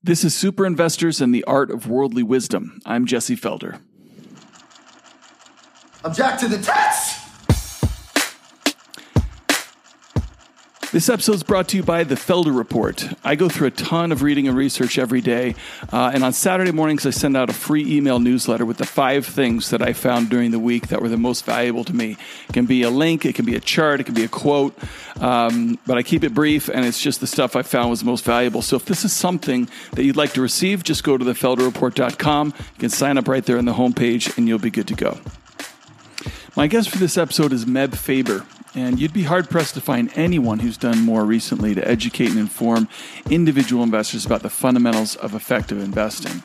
This is Super Investors and the Art of Worldly Wisdom. I'm Jesse Felder. Object to the test! This episode is brought to you by the Felder Report. I go through a ton of reading and research every day, uh, and on Saturday mornings, I send out a free email newsletter with the five things that I found during the week that were the most valuable to me. It can be a link, it can be a chart, it can be a quote, um, but I keep it brief, and it's just the stuff I found was most valuable. So if this is something that you'd like to receive, just go to thefelderreport.com. You can sign up right there on the homepage, and you'll be good to go. My guest for this episode is Meb Faber and you'd be hard pressed to find anyone who's done more recently to educate and inform individual investors about the fundamentals of effective investing.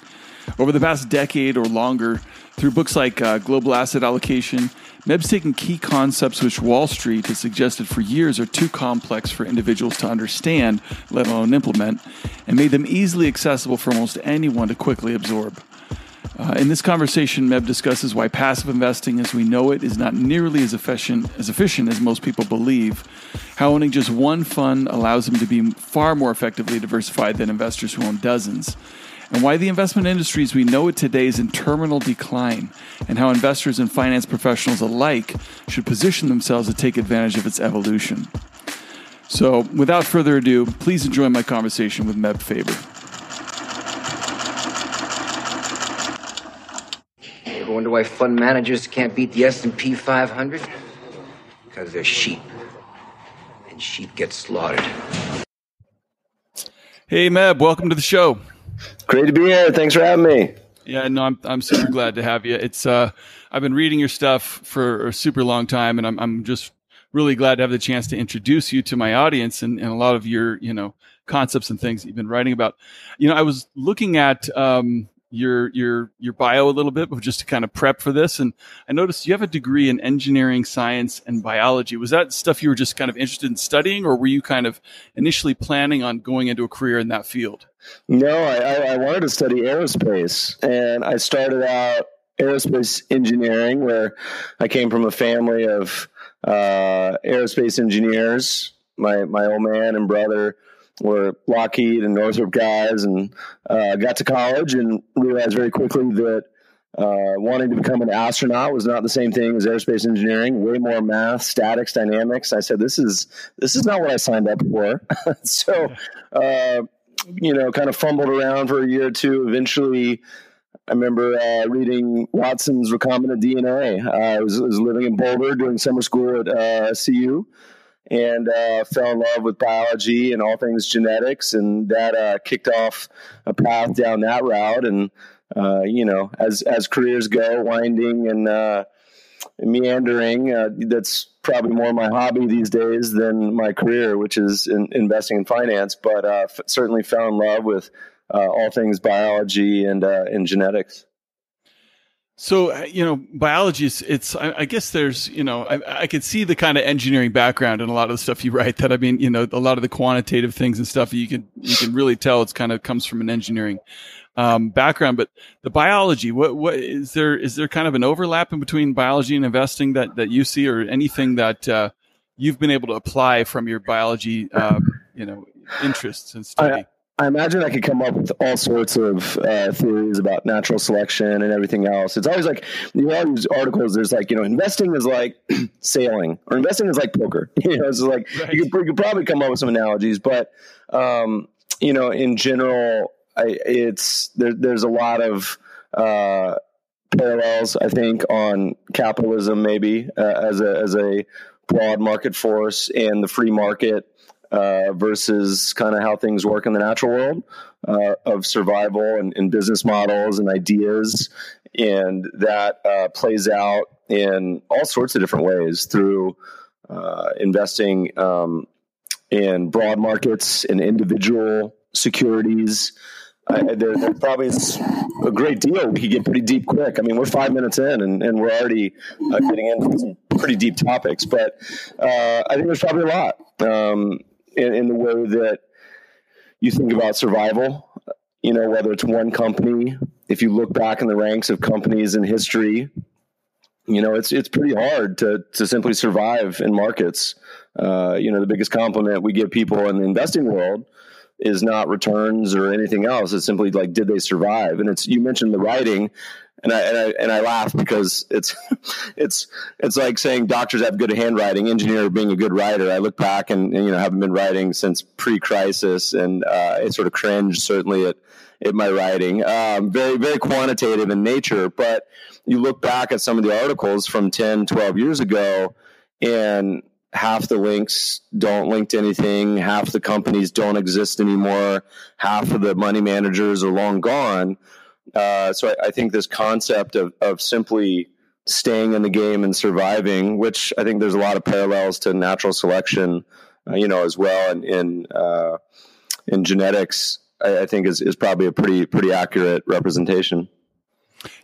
Over the past decade or longer, through books like uh, Global Asset Allocation, Meb's taken key concepts which Wall Street has suggested for years are too complex for individuals to understand, let alone implement, and made them easily accessible for almost anyone to quickly absorb. Uh, in this conversation, Meb discusses why passive investing as we know it is not nearly as efficient as efficient as most people believe, how owning just one fund allows them to be far more effectively diversified than investors who own dozens, and why the investment industry as we know it today is in terminal decline, and how investors and finance professionals alike should position themselves to take advantage of its evolution. So, without further ado, please enjoy my conversation with Meb Faber. Wonder why fund managers can't beat the S&P 500? Because they're sheep. And sheep get slaughtered. Hey, Meb, welcome to the show. Great to be here. Thanks for having me. Yeah, no, I'm I'm super glad to have you. It's uh, I've been reading your stuff for a super long time, and I'm I'm just really glad to have the chance to introduce you to my audience and, and a lot of your you know concepts and things that you've been writing about. You know, I was looking at um, your your your bio a little bit, but just to kind of prep for this. And I noticed you have a degree in engineering, science, and biology. Was that stuff you were just kind of interested in studying, or were you kind of initially planning on going into a career in that field? No, I, I wanted to study aerospace, and I started out aerospace engineering, where I came from a family of uh, aerospace engineers. My my old man and brother were Lockheed and Northrop guys, and uh, got to college and realized very quickly that uh, wanting to become an astronaut was not the same thing as aerospace engineering. Way more math, statics, dynamics. I said, "This is this is not what I signed up for." so, uh, you know, kind of fumbled around for a year or two. Eventually, I remember uh, reading Watson's Recombinant DNA. I was, was, living in Boulder doing summer school at uh, CU and uh, fell in love with biology and all things genetics, and that uh, kicked off a path down that route. And uh, you know, as as careers go, winding and uh, meandering, uh, that's probably more my hobby these days than my career, which is in investing in finance. But uh, f- certainly fell in love with all things biology and and genetics. So uh, you know, biology is it's. I, I guess there's you know, I, I could see the kind of engineering background in a lot of the stuff you write. That I mean, you know, a lot of the quantitative things and stuff you can you can really tell it's kind of comes from an engineering um, background. But the biology, what what is there? Is there kind of an overlap in between biology and investing that that you see, or anything that uh, you've been able to apply from your biology, um, you know, interests and study? I, I imagine I could come up with all sorts of uh, theories about natural selection and everything else. It's always like you know all these articles. There's like you know investing is like sailing or investing is like poker. You know, it's like right. you, could, you, could, probably come up with some analogies, but um, you know, in general, I, it's there, there's a lot of uh, parallels. I think on capitalism, maybe uh, as a as a broad market force and the free market uh, versus kind of how things work in the natural world uh, of survival and, and, business models and ideas. And that uh, plays out in all sorts of different ways through uh, investing um, in broad markets, in individual securities. I, there, there, probably is a great deal. We could get pretty deep quick. I mean, we're five minutes in, and, and we're already uh, getting into some pretty deep topics. But uh, I think there's probably a lot. Um, in, in the way that you think about survival. You know, whether it's one company, if you look back in the ranks of companies in history, you know, it's it's pretty hard to to simply survive in markets. Uh, you know, the biggest compliment we give people in the investing world is not returns or anything else. It's simply like, did they survive? And it's, you mentioned the writing and I, and I, and I laugh because it's, it's, it's like saying doctors have good handwriting, engineer being a good writer. I look back and, and you know, haven't been writing since pre crisis and, uh, it sort of cringe certainly at, at my writing. Um, very, very quantitative in nature, but you look back at some of the articles from 10, 12 years ago and half the links don't link to anything, half the companies don't exist anymore, half of the money managers are long gone. Uh, so I, I, think this concept of, of simply staying in the game and surviving, which I think there's a lot of parallels to natural selection, uh, you know, as well, in uh, in genetics, I, I think is is probably a pretty pretty accurate representation.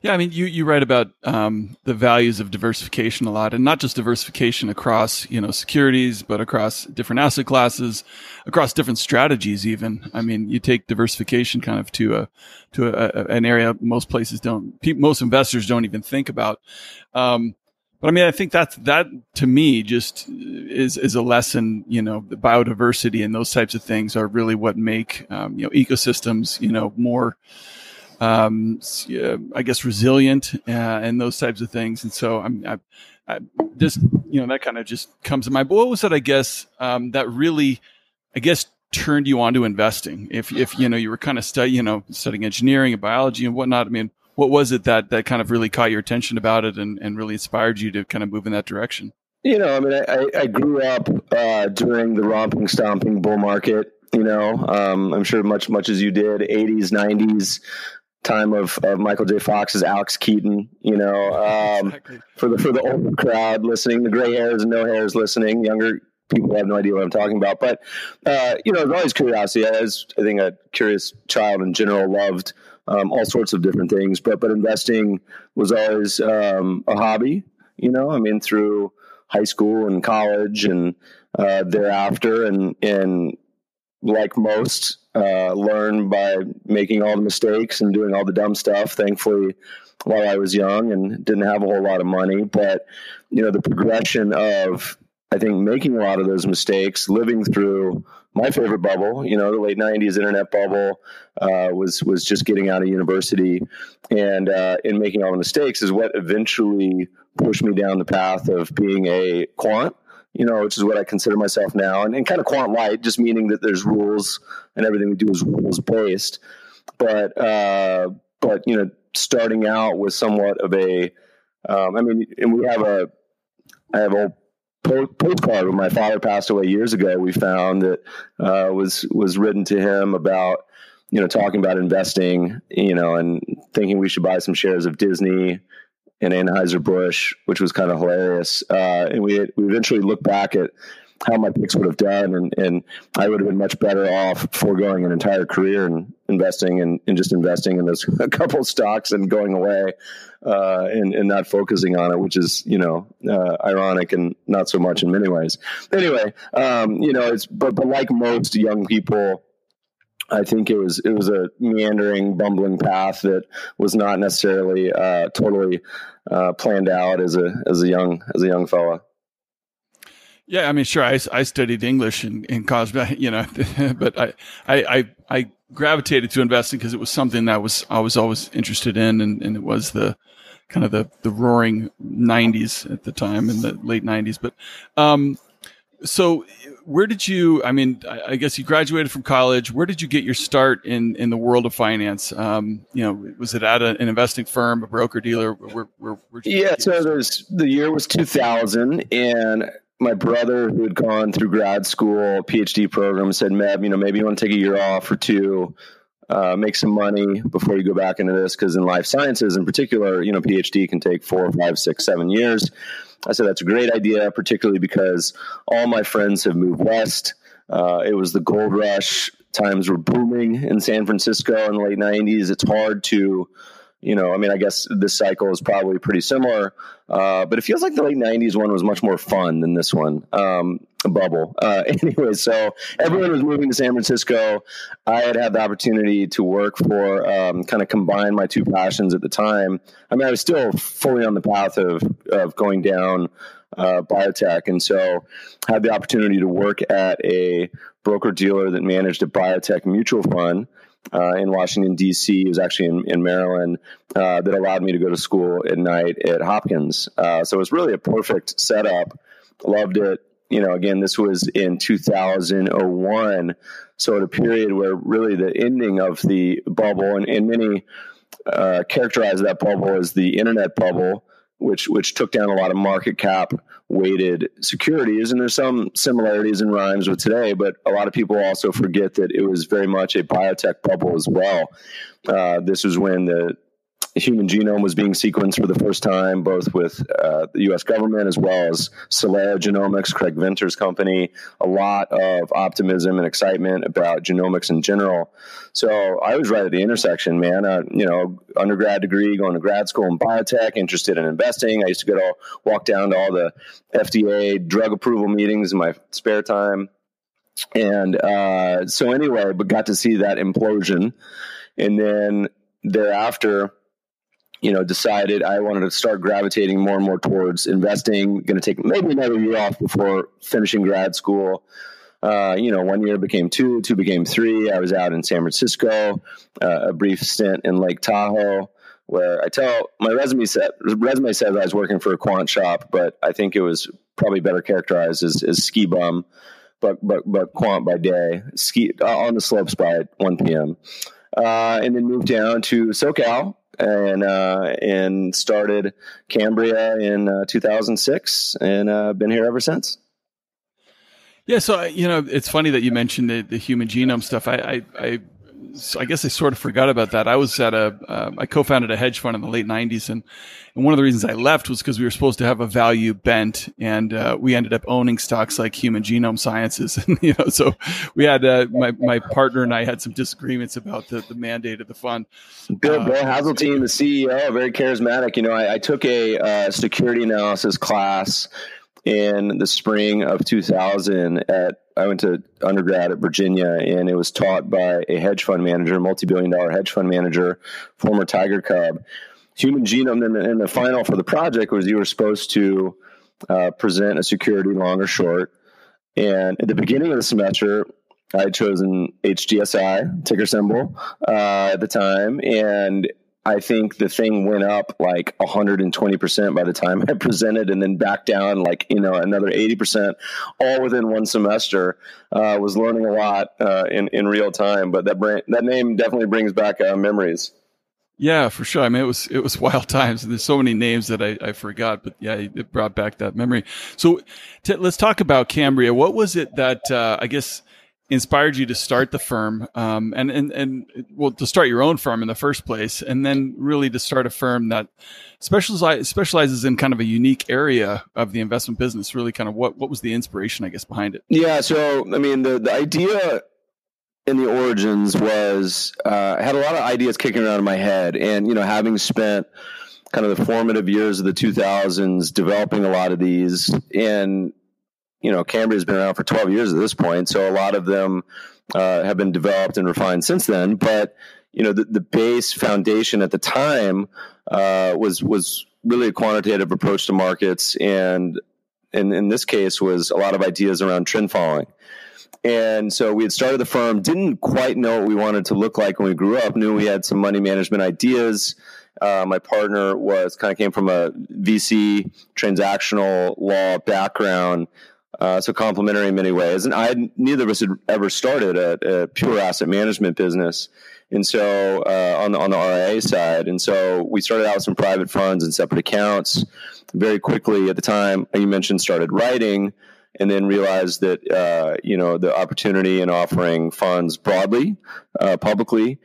Yeah, I mean, you, you write about um, the values of diversification a lot, and not just diversification across you know securities, but across different asset classes, across different strategies. Even, I mean, you take diversification kind of to a to a, a, an area most places don't, most investors don't even think about. Um, but I mean, I think that's that to me just is is a lesson. You know, biodiversity and those types of things are really what make um, you know ecosystems you know more um, I guess resilient uh, and those types of things. And so I'm, I, I just, you know, that kind of just comes to mind. But what was it, I guess, um, that really, I guess, turned you on to investing? If, if, you know, you were kind of studying, you know, studying engineering and biology and whatnot. I mean, what was it that, that kind of really caught your attention about it and, and really inspired you to kind of move in that direction? You know, I mean, I, I grew up uh, during the romping, stomping bull market. You know, um, I'm sure much, much as you did, 80s, 90s time of, of Michael J. Fox as Alex Keaton, you know, um, exactly. for the for the older crowd listening, the gray hairs and no hairs listening, younger people have no idea what I'm talking about. But uh, you know, there's always curiosity. As I think a curious child in general loved um, all sorts of different things, but but investing was always um, a hobby. You know, I mean, through high school and college and uh, thereafter, and and like most, uh, learn by making all the mistakes and doing all the dumb stuff. Thankfully, while I was young and didn't have a whole lot of money, but you know, the progression of I think making a lot of those mistakes, living through my favorite bubble, you know, the late '90s internet bubble, uh, was was just getting out of university, and uh, in making all the mistakes is what eventually pushed me down the path of being a quant you know, which is what I consider myself now, and, and kind of quant light, just meaning that there's rules and everything we do is rules based. But uh, but you know, starting out with somewhat of a, um, I mean, and we have a, I have a postcard when my father passed away years ago. We found that uh, was was written to him about you know talking about investing, you know, and thinking we should buy some shares of Disney and Anheuser Busch, which was kind of hilarious. Uh, and we we eventually looked back at how my picks would have done, and, and I would have been much better off foregoing an entire career and investing and, and just investing in those a couple stocks and going away uh, and, and not focusing on it, which is you know uh, ironic and not so much in many ways. Anyway, um, you know, it's but but like most young people I think it was it was a meandering, bumbling path that was not necessarily uh, totally uh, planned out as a as a young as a young fella. Yeah, I mean, sure. I, I studied English in, in college, you know, but I, I, I, gravitated to investing because it was something that was I was always interested in, and, and it was the kind of the the roaring '90s at the time in the late '90s. But um, so where did you i mean i guess you graduated from college. Where did you get your start in in the world of finance? Um, you know was it at a, an investing firm a broker dealer? Where, where, where yeah so there's the year was 2000 and my brother who had gone through grad school phd program said meb you know maybe you want to take a year off or two uh, make some money before you go back into this because in life sciences in particular you know phd can take four five six seven years I said, that's a great idea, particularly because all my friends have moved west. Uh, it was the gold rush. Times were booming in San Francisco in the late 90s. It's hard to you know, I mean, I guess this cycle is probably pretty similar, uh, but it feels like the late '90s one was much more fun than this one. Um, bubble. Uh, anyway, so everyone was moving to San Francisco. I had had the opportunity to work for, um, kind of combine my two passions at the time. I mean, I was still fully on the path of of going down uh, biotech, and so had the opportunity to work at a broker dealer that managed a biotech mutual fund uh, in Washington, D.C. It was actually in, in Maryland uh, that allowed me to go to school at night at Hopkins. Uh, so it was really a perfect setup. Loved it. You know, again, this was in 2001. So at a period where really the ending of the bubble, and, and many uh, characterize that bubble as the internet bubble, which which took down a lot of market cap weighted securities. And there's some similarities and rhymes with today, but a lot of people also forget that it was very much a biotech bubble as well. Uh, this was when the human genome was being sequenced for the first time, both with uh, the U.S. government as well as Celera Genomics, Craig Venter's company. A lot of optimism and excitement about genomics in general. So I was right at the intersection, man. Uh, you know, undergrad degree, going to grad school in biotech, interested in investing. I used to go to walk down to all the FDA drug approval meetings in my spare time. And uh, so, anyway, but got to see that implosion. And then thereafter, you know, decided I wanted to start gravitating more and more towards investing. Going to take maybe another year off before finishing grad school. Uh, you know, one year became two, two became three. I was out in San Francisco, uh, a brief stint in Lake Tahoe, where I tell my resume set resume says I was working for a quant shop, but I think it was probably better characterized as, as ski bum, but but but quant by day, ski uh, on the slopes by 1 p.m. Uh, and then moved down to SoCal and uh, and started Cambria in uh, 2006, and uh, been here ever since. Yeah, so you know, it's funny that you mentioned the, the human genome stuff. I, I, I I guess I sort of forgot about that. I was at a, uh, I co-founded a hedge fund in the late '90s, and, and one of the reasons I left was because we were supposed to have a value bent, and uh, we ended up owning stocks like Human Genome Sciences, and you know, so we had uh, my my partner and I had some disagreements about the, the mandate of the fund. Bill, Bill Haseltine, the CEO, very charismatic. You know, I, I took a uh, security analysis class in the spring of 2000 at I went to undergrad at Virginia and it was taught by a hedge fund manager, multi-billion dollar hedge fund manager, former Tiger Cub. Human genome and the, and the final for the project was you were supposed to uh, present a security long or short. And at the beginning of the semester, I had chosen HGSI ticker symbol uh, at the time, and I think the thing went up like 120% by the time I presented and then back down like, you know, another 80%, all within one semester. Uh, was learning a lot uh, in, in real time, but that, brand, that name definitely brings back uh, memories. Yeah, for sure. I mean, it was it was wild times. There's so many names that I, I forgot, but yeah, it brought back that memory. So t- let's talk about Cambria. What was it that uh, I guess inspired you to start the firm um, and, and and well to start your own firm in the first place and then really to start a firm that specializes specializes in kind of a unique area of the investment business really kind of what what was the inspiration i guess behind it? Yeah so i mean the the idea in the origins was uh, i had a lot of ideas kicking around in my head and you know having spent kind of the formative years of the 2000s developing a lot of these and you know, Cambria has been around for 12 years at this point, so a lot of them uh, have been developed and refined since then. But you know, the, the base foundation at the time uh, was was really a quantitative approach to markets, and and in this case was a lot of ideas around trend following. And so we had started the firm, didn't quite know what we wanted to look like when we grew up. Knew we had some money management ideas. Uh, my partner was kind of came from a VC transactional law background, uh, so complementary in many ways. And I neither of us had ever started a, a pure asset management business, and so uh, on the on the RIA side, and so we started out with some private funds and separate accounts. Very quickly at the time, you mentioned started writing, and then realized that uh, you know the opportunity in offering funds broadly, uh, publicly.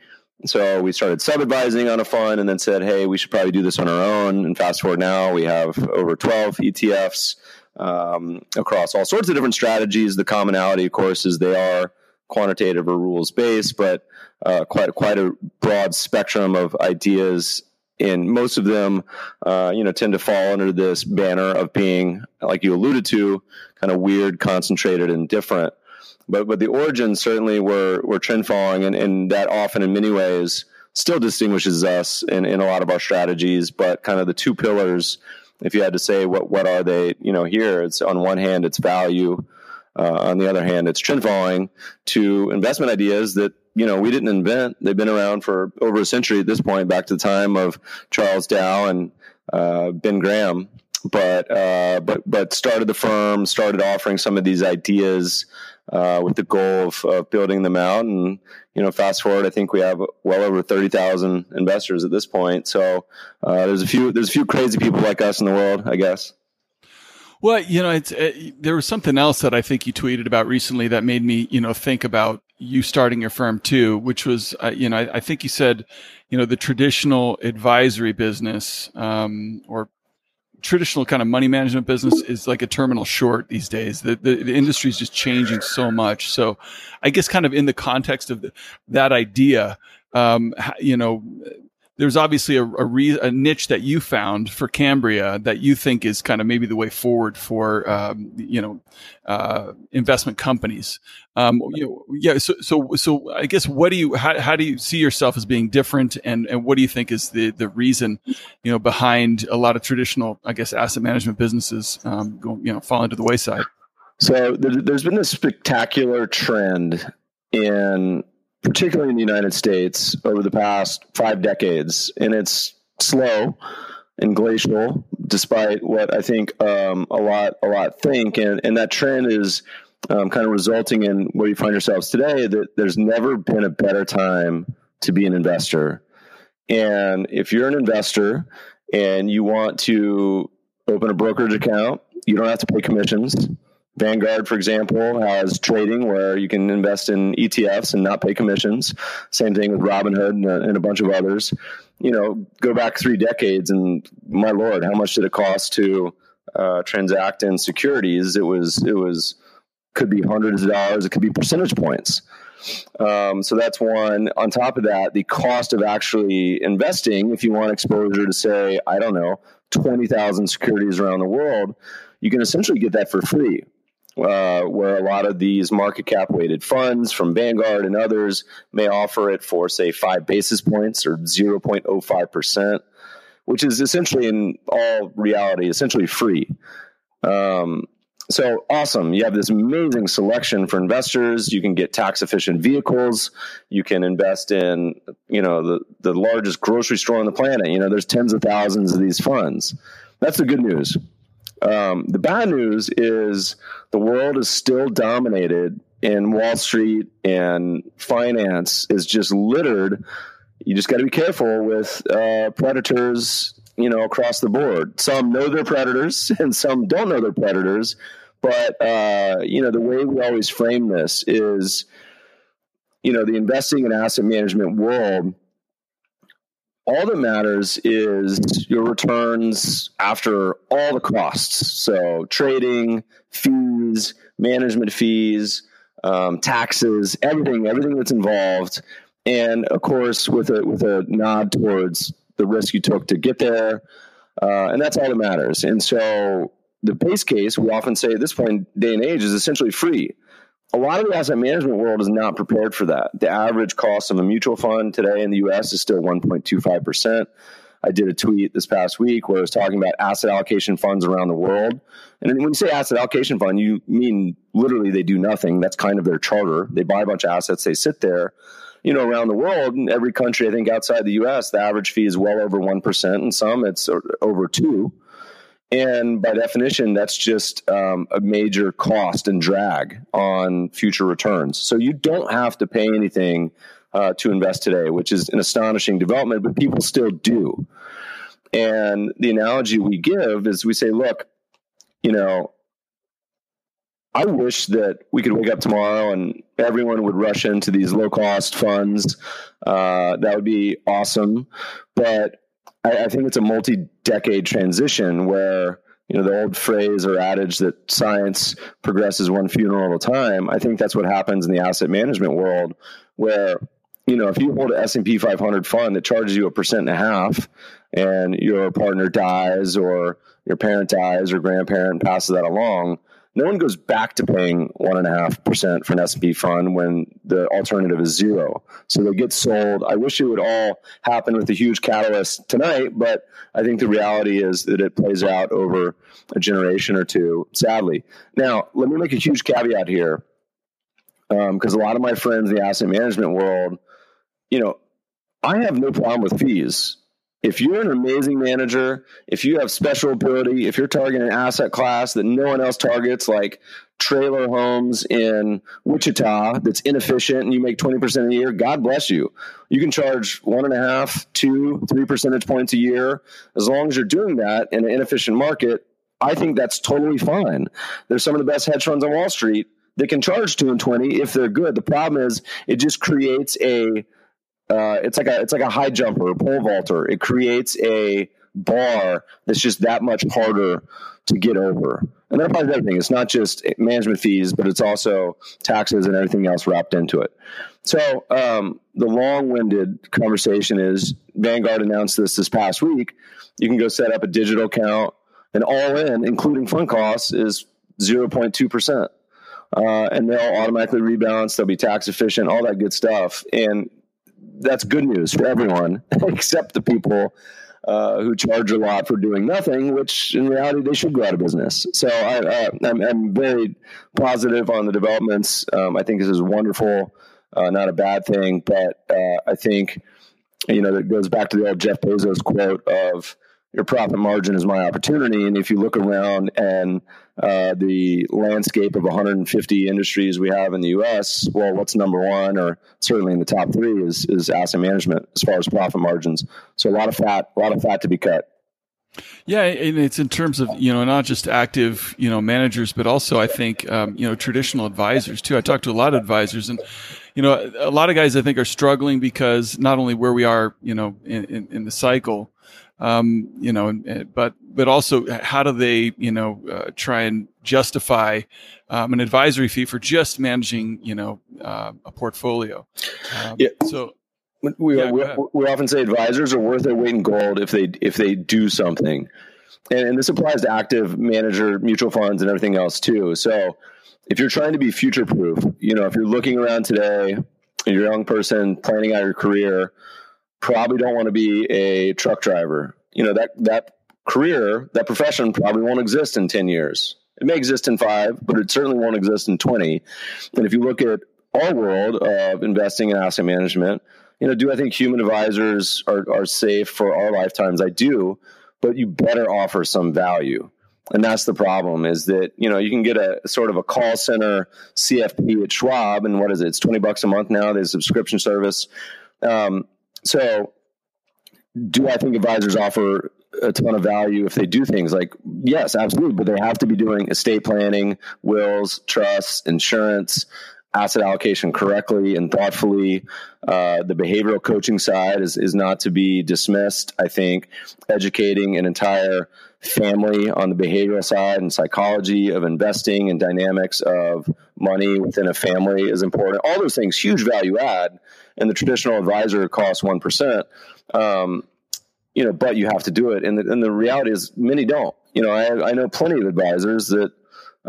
So we started sub advising on a fund, and then said, "Hey, we should probably do this on our own." And fast forward now, we have over twelve ETFs um, across all sorts of different strategies. The commonality, of course, is they are quantitative or rules based, but uh, quite quite a broad spectrum of ideas. And most of them, uh, you know, tend to fall under this banner of being, like you alluded to, kind of weird, concentrated, and different. But but the origins certainly were were trend following, and, and that often, in many ways, still distinguishes us in, in a lot of our strategies. But kind of the two pillars if you had to say what what are they, you know, here it's on one hand it's value, Uh, on the other hand, it's trend following to investment ideas that you know we didn't invent. They've been around for over a century at this point, back to the time of Charles Dow and uh, Ben Graham. But uh, but but started the firm, started offering some of these ideas uh, with the goal of, of, building them out. And you know, fast forward, I think we have well over thirty thousand investors at this point. So uh, there's a few there's a few crazy people like us in the world, I guess. Well, you know, it's it, uh, there was something else that I think you tweeted about recently that made me, you know, think about you starting your firm too, which was, uh, you know, I, I, think you said, you know, the traditional advisory business um, or traditional kind of money management business is like a terminal short these days. The, the, the industry is just changing so much. So I guess kind of in the context of the, that idea, um, you know, there's obviously a, a, re- a, niche that you found for Cambria that you think is kind of maybe the way forward for um, you know uh, investment companies. Um, you know, yeah. So, so, so I guess what do you how, how do you see yourself as being different, and and what do you think is the the reason you know behind a lot of traditional I guess asset management businesses um, going you know falling to the wayside? So there's been this spectacular trend in particularly in the United States, over the past five decades, and it's slow and glacial, despite what I think um, a lot a lot think, and and that trend is um, kind of resulting in where you find yourselves today. That there's never been a better time to be an investor, and if you're an investor and you want to open a brokerage account, you don't have to pay commissions. Vanguard, for example, has trading where you can invest in ETFs and not pay commissions. Same thing with Robinhood and a, and a bunch of others. You know, go back three decades, and my lord, how much did it cost to uh, transact in securities? It was it was could be hundreds of dollars. It could be percentage points. Um, so that's one. On top of that, the cost of actually investing, if you want exposure to say, I don't know, twenty thousand securities around the world, you can essentially get that for free uh, where a lot of these market cap weighted funds from Vanguard and others may offer it for, say, five basis points or 0.05%, which is essentially, in all reality, essentially free. Um, so awesome. You have this amazing selection for investors. You can get tax efficient vehicles. You can invest in, you know, the, the largest grocery store on the planet. You know, there's tens of thousands of these funds. That's the good news. Um, the bad news is the world is still dominated, and Wall Street and finance is just littered. You just got to be careful with uh, predators, you know, across the board. Some know they're predators, and some don't know they're predators. But uh, you know, the way we always frame this is, you know, the investing and asset management world all that matters is your returns after all the costs. So trading, fees, management fees, um, taxes, everything, everything that's involved, and of course with a with a nod towards the risk you took to get there, uh, and that's all that matters. And so the base case we often say at this point day and age is essentially free a lot of the asset management world is not prepared for that. The average cost of a mutual fund today in the US is still 1.25%. I did a tweet this past week where I was talking about asset allocation funds around the world. And when you say asset allocation fund, you mean literally they do nothing. That's kind of their charter. They buy a bunch of assets, they sit there. You know, around the world, in every country, I think outside the US, the average fee is well over 1%, and some it's over 2 and by definition, that's just um, a major cost and drag on future returns. So you don't have to pay anything uh, to invest today, which is an astonishing development, but people still do. And the analogy we give is we say, look, you know, I wish that we could wake up tomorrow and everyone would rush into these low cost funds. Uh, that would be awesome. But I, I think it's a multi-decade transition where you know the old phrase or adage that science progresses one funeral at a time i think that's what happens in the asset management world where you know if you hold an s&p 500 fund that charges you a percent and a half and your partner dies or your parent dies or grandparent passes that along no one goes back to paying one and a half percent for an S&P fund when the alternative is zero. So they get sold. I wish it would all happen with a huge catalyst tonight, but I think the reality is that it plays out over a generation or two, sadly. Now, let me make a huge caveat here, because um, a lot of my friends in the asset management world, you know, I have no problem with fees if you're an amazing manager, if you have special ability, if you're targeting an asset class that no one else targets, like trailer homes in Wichita that's inefficient and you make 20% a year, God bless you. You can charge one and a half, two, three percentage points a year. As long as you're doing that in an inefficient market, I think that's totally fine. There's some of the best hedge funds on Wall Street that can charge two and 20 if they're good. The problem is it just creates a uh, it's like a it's like a high jumper, a pole vaulter. It creates a bar that's just that much harder to get over. And that applies to everything. It's not just management fees, but it's also taxes and everything else wrapped into it. So um, the long-winded conversation is Vanguard announced this this past week. You can go set up a digital account, and all in, including fund costs, is zero point two percent. Uh, and they'll automatically rebalance. They'll be tax efficient, all that good stuff. And that's good news for everyone except the people uh, who charge a lot for doing nothing, which in reality they should go out of business. So I, am very positive on the developments. Um, I think this is wonderful, uh, not a bad thing, but uh, I think you know it goes back to the old Jeff Bezos quote of your profit margin is my opportunity. And if you look around and uh, the landscape of 150 industries we have in the U.S., well, what's number one, or certainly in the top three, is is asset management as far as profit margins. So a lot of fat, a lot of fat to be cut. Yeah, and it's in terms of you know not just active you know managers, but also I think um, you know traditional advisors too. I talk to a lot of advisors, and you know a lot of guys I think are struggling because not only where we are you know in, in, in the cycle, um, you know, but but also how do they, you know, uh, try and justify um, an advisory fee for just managing, you know, uh, a portfolio? Um, yeah. So we, yeah, we, we, often say advisors are worth their weight in gold if they if they do something, and, and this applies to active manager mutual funds and everything else too. So if you're trying to be future proof, you know, if you're looking around today, you're a young person planning out your career probably don't want to be a truck driver. You know, that, that career, that profession probably won't exist in 10 years. It may exist in five, but it certainly won't exist in 20. And if you look at our world of investing in asset management, you know, do I think human advisors are, are safe for our lifetimes? I do, but you better offer some value. And that's the problem is that, you know, you can get a sort of a call center CFP at Schwab and what is it? It's 20 bucks a month now. There's a subscription service. Um, so, do I think advisors offer a ton of value if they do things? Like yes, absolutely, but they have to be doing estate planning, wills, trusts, insurance, asset allocation correctly and thoughtfully. Uh, the behavioral coaching side is is not to be dismissed. I think educating an entire family on the behavioral side and psychology of investing and dynamics of money within a family is important. All those things, huge value add and the traditional advisor costs one percent. Um, you know, but you have to do it, and the, and the reality is many don't. You know, I, I know plenty of advisors that.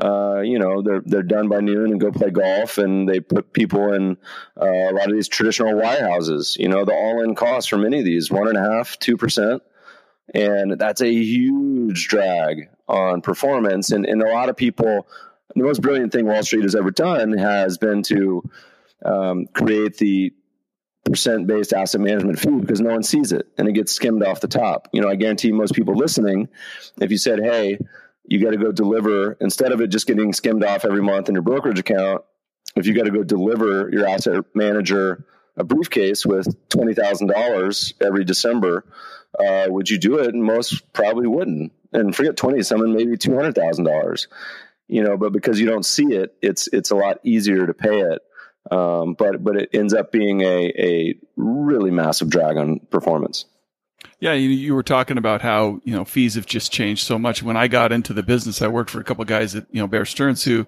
Uh, you know, they're they're done by noon and go play golf, and they put people in uh, a lot of these traditional wirehouses. You know, the all-in cost for many of these one and a half, two percent, and that's a huge drag on performance. And and a lot of people, the most brilliant thing Wall Street has ever done has been to um, create the percent based asset management fee because no one sees it and it gets skimmed off the top. You know, I guarantee most people listening, if you said, hey, you got to go deliver, instead of it just getting skimmed off every month in your brokerage account, if you got to go deliver your asset manager a briefcase with $20,000 every December, uh, would you do it? And most probably wouldn't. And forget 20, someone maybe $200,000, you know, but because you don't see it, it's, it's a lot easier to pay it. Um, but but it ends up being a a really massive drag on performance. Yeah, you, you were talking about how you know fees have just changed so much. When I got into the business, I worked for a couple of guys at you know Bear Stearns who you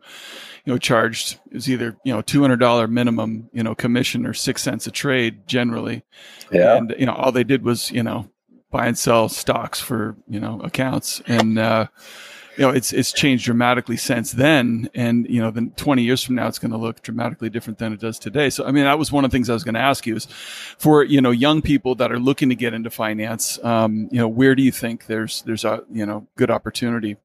know charged it was either you know two hundred dollar minimum you know commission or six cents a trade generally. Yeah, and you know all they did was you know buy and sell stocks for you know accounts and. uh you know, it's it's changed dramatically since then, and you know, then 20 years from now, it's going to look dramatically different than it does today. So, I mean, that was one of the things I was going to ask you is for you know young people that are looking to get into finance. Um, you know, where do you think there's there's a you know good opportunity?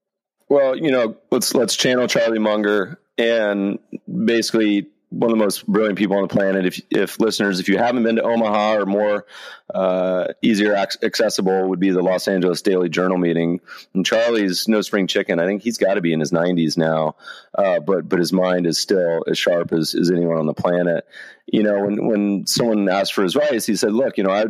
Well, you know, let's let's channel Charlie Munger and basically one of the most brilliant people on the planet. If, if listeners, if you haven't been to Omaha or more uh, easier accessible, would be the Los Angeles Daily Journal meeting. And Charlie's no spring chicken. I think he's got to be in his 90s now, uh, but but his mind is still as sharp as, as anyone on the planet. You know, when when someone asked for his advice, he said, "Look, you know, I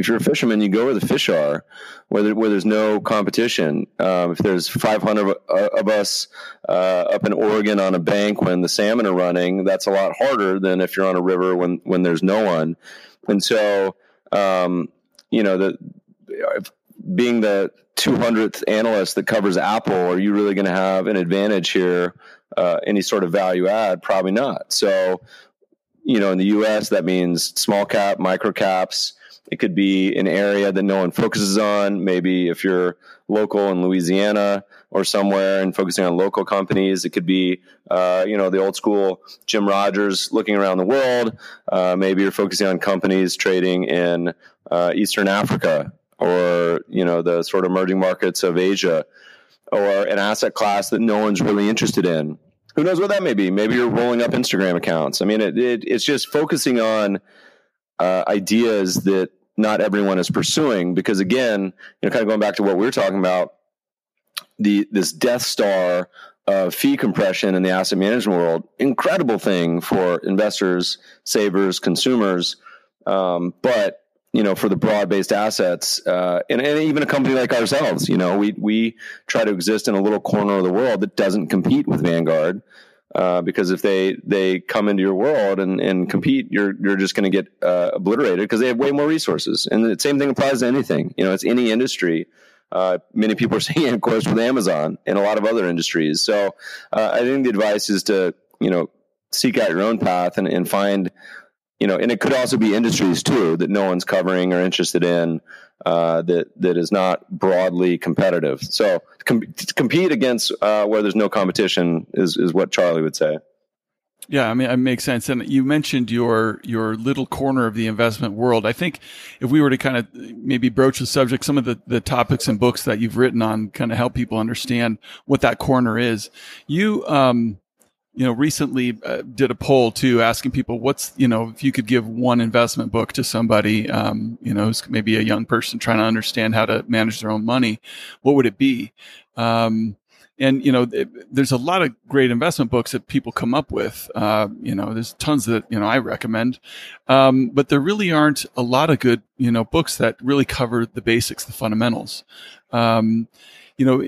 if you're a fisherman, you go where the fish are, where, there, where there's no competition. Um, if there's 500 of us uh, up in Oregon on a bank when the salmon are running, that's a lot harder than if you're on a river when when there's no one. And so, um, you know, the being the 200th analyst that covers Apple, are you really going to have an advantage here? Uh, any sort of value add? Probably not. So, you know, in the U.S., that means small cap, micro caps it could be an area that no one focuses on. Maybe if you're local in Louisiana or somewhere and focusing on local companies, it could be, uh, you know, the old school Jim Rogers looking around the world. Uh, maybe you're focusing on companies trading in uh, Eastern Africa or, you know, the sort of emerging markets of Asia or an asset class that no one's really interested in. Who knows what that may be? Maybe you're rolling up Instagram accounts. I mean, it, it, it's just focusing on uh, ideas that not everyone is pursuing because again you know kind of going back to what we were talking about the this death star of fee compression in the asset management world incredible thing for investors savers consumers um, but you know for the broad based assets uh, and, and even a company like ourselves you know we we try to exist in a little corner of the world that doesn't compete with vanguard uh, because if they they come into your world and, and compete, you're you're just going to get uh, obliterated because they have way more resources. And the same thing applies to anything. You know, it's any industry. Uh, many people are seeing of course, with Amazon and a lot of other industries. So uh, I think the advice is to you know seek out your own path and, and find you know, and it could also be industries too that no one's covering or interested in uh, that that is not broadly competitive. So com- to compete against uh, where there's no competition is is what Charlie would say. Yeah, I mean, it makes sense. And you mentioned your your little corner of the investment world. I think if we were to kind of maybe broach the subject, some of the, the topics and books that you've written on kind of help people understand what that corner is. You um, you know, recently uh, did a poll too, asking people what's, you know, if you could give one investment book to somebody, um, you know, who's maybe a young person trying to understand how to manage their own money, what would it be? Um, and you know, it, there's a lot of great investment books that people come up with. Uh, you know, there's tons that you know I recommend, um, but there really aren't a lot of good you know books that really cover the basics, the fundamentals. Um, you know,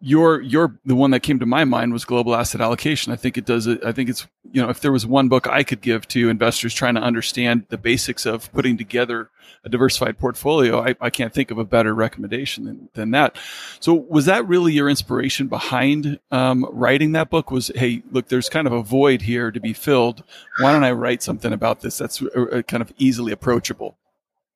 your your the one that came to my mind was global asset allocation. I think it does. I think it's you know if there was one book I could give to investors trying to understand the basics of putting together a diversified portfolio, I, I can't think of a better recommendation than, than that. So was that really your inspiration behind um, writing that book? Was hey look, there's kind of a void here to be filled. Why don't I write something about this that's uh kind of easily approachable?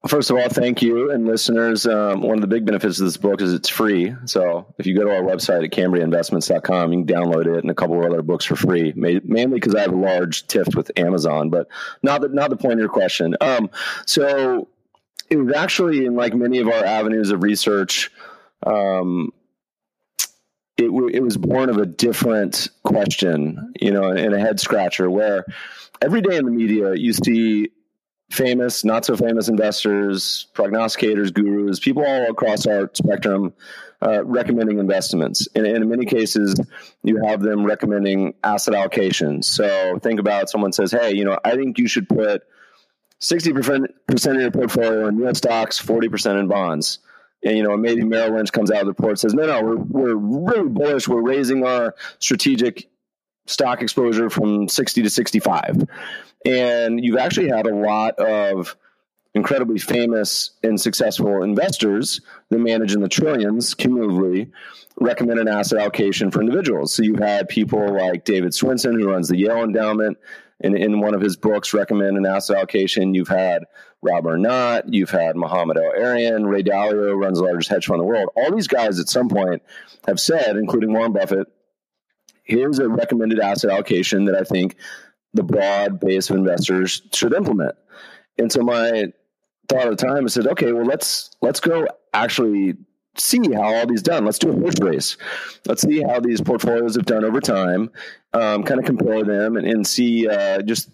First of all, thank you and listeners. Um, one of the big benefits of this book is it's free. So if you go to our website at CambriaInvestments.com, you can download it and a couple of other books for free. Mainly because I have a large tiff with Amazon, but not the, not the point of your question. Um, so it was actually in like many of our avenues of research. Um, it, it was born of a different question, you know, and a head scratcher where every day in the media you see famous, not so famous investors, prognosticators, gurus, people all across our spectrum uh, recommending investments. And, in many cases, you have them recommending asset allocations. So think about someone says, hey, you know, I think you should put 60% of your portfolio in US stocks, 40% in bonds. And, you know, maybe Merrill Lynch comes out of the report says, no, no, we're, we're really bullish. We're raising our strategic stock exposure from 60 to 65. And you've actually had a lot of incredibly famous and successful investors that manage in the trillions cumulatively recommend an asset allocation for individuals. So you've had people like David Swensen, who runs the Yale Endowment, in, in one of his books recommend an asset allocation. You've had Rob Arnott, you've had Mohamed El-Erian, Ray Dalio runs the largest hedge fund in the world. All these guys at some point have said, including Warren Buffett, here's a recommended asset allocation that I think the broad base of investors should implement. And so my thought at the time, I said, okay, well let's let's go actually see how all these done. Let's do a horse race. Let's see how these portfolios have done over time. Um, kind of compare them and, and see uh, just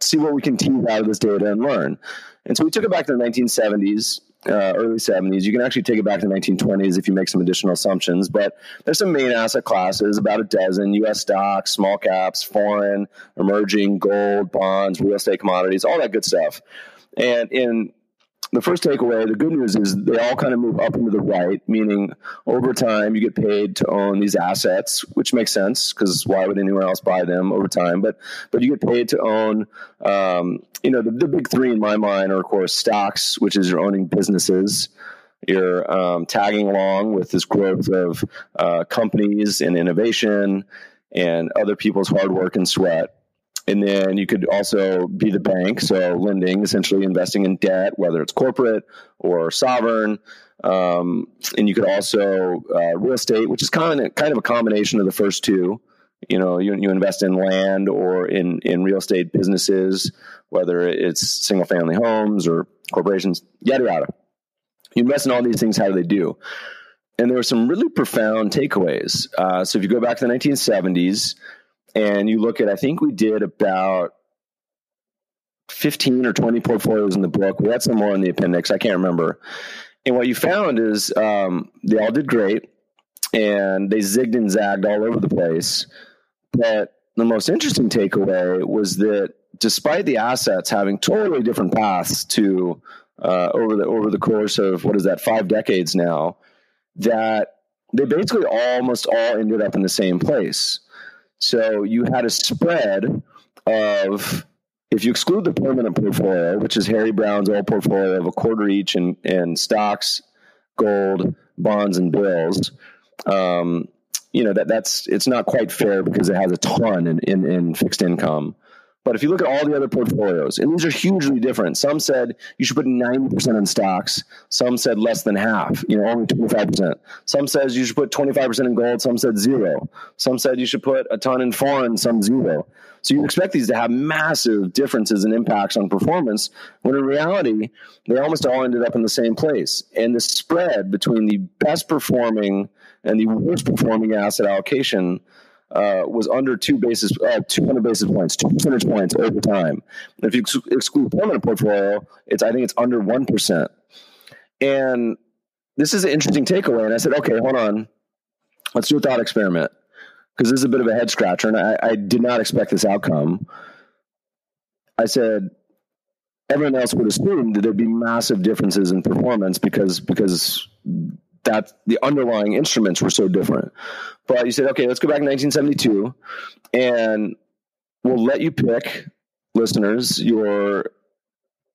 see what we can tease out of this data and learn. And so we took it back to the 1970s, uh, early 70s. You can actually take it back to the 1920s if you make some additional assumptions. But there's some main asset classes, about a dozen: U.S. stocks, small caps, foreign, emerging, gold, bonds, real estate, commodities, all that good stuff. And in the first takeaway, the good news is they all kind of move up into the right, meaning over time you get paid to own these assets, which makes sense because why would anyone else buy them over time? But but you get paid to own, um, you know, the, the, big three in my mind are of course stocks, which is you're owning businesses. You're um, tagging along with this growth of uh, companies and innovation and other people's hard work and sweat. And then you could also be the bank, so lending, essentially investing in debt, whether it's corporate or sovereign. Um, and you could also uh, real estate, which is kind of kind of a combination of the first two. You know, you, you invest in land or in in real estate businesses, whether it's single family homes or corporations, yada yada. You invest in all these things. How do they do? And there were some really profound takeaways. Uh, so if you go back to the 1970s, and you look at, I think we did about 15 or 20 portfolios in the book. We had some more in the appendix. I can't remember. And what you found is um, they all did great and they zigged and zagged all over the place. But the most interesting takeaway was that despite the assets having totally different paths to uh, over the over the course of what is that five decades now, that they basically almost all ended up in the same place. So you had a spread of, if you exclude the permanent portfolio, which is Harry Browne's old portfolio of a quarter each in, in stocks, gold, bonds, and bills. Um, you know that that's it's not quite fair because it has a ton in, in, in fixed income. But if you look at all the other portfolios, and these are hugely different. Some said you should put 90% in stocks. Some said less than half, you know, only 25%. Some says you should put 25% in gold. Some said zero. Some said you should put a ton in foreign, some zero. So you expect these to have massive differences and impacts on performance, when in reality, they almost all ended up in the same place. And the spread between the best performing and the worst performing asset allocation uh, was under two basis, uh, 200 basis points, two percentage points over time. And if you ex- exclude permanent portfolio, it's I think it's under one percent. And this is an interesting takeaway. And I said, okay, hold on, let's do a thought experiment because this is a bit of a head scratcher, and I, I did not expect this outcome. I said, everyone else would assume that there'd be massive differences in performance because because that the underlying instruments were so different. But you said, okay, let's go back to 1972 and we'll let you pick, listeners, your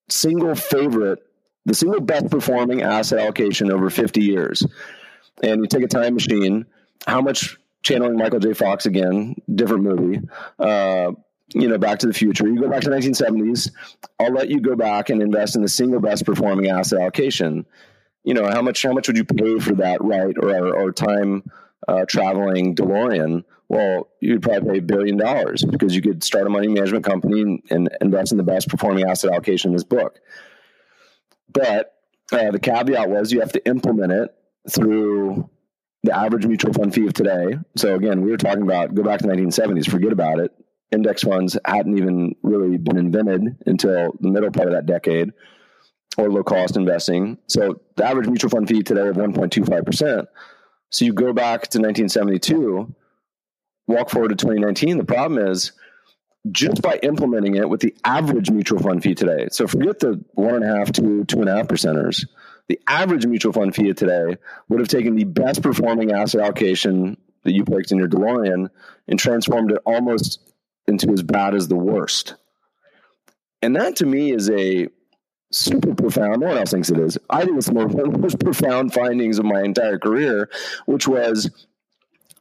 single favorite, the single best performing asset allocation over 50 years. And you take a time machine, how much channeling Michael J. Fox again, different movie. Uh, you know, Back to the Future. You go back to 1970s. I'll let you go back and invest in the single best performing asset allocation you know how much how much would you pay for that right or or time uh, traveling DeLorean? Well, you'd probably pay a billion dollars because you could start a money management company and, and invest in the best performing asset allocation in this book. But uh, the caveat was you have to implement it through the average mutual fund fee of today. So again, we were talking about go back to the 1970s, forget about it. Index funds hadn't even really been invented until the middle part of that decade or low cost investing. So the average mutual fund fee today of 1.25%. So you go back to 1972, walk forward to 2019. The problem is just by implementing it with the average mutual fund fee today. So forget the one and a half to two and a half percenters. The average mutual fund fee today would have taken the best performing asset allocation that you picked in your DeLorean and transformed it almost into as bad as the worst. And that to me is a super profound. No one else thinks it is. I think it's one of the most profound findings of my entire career, which was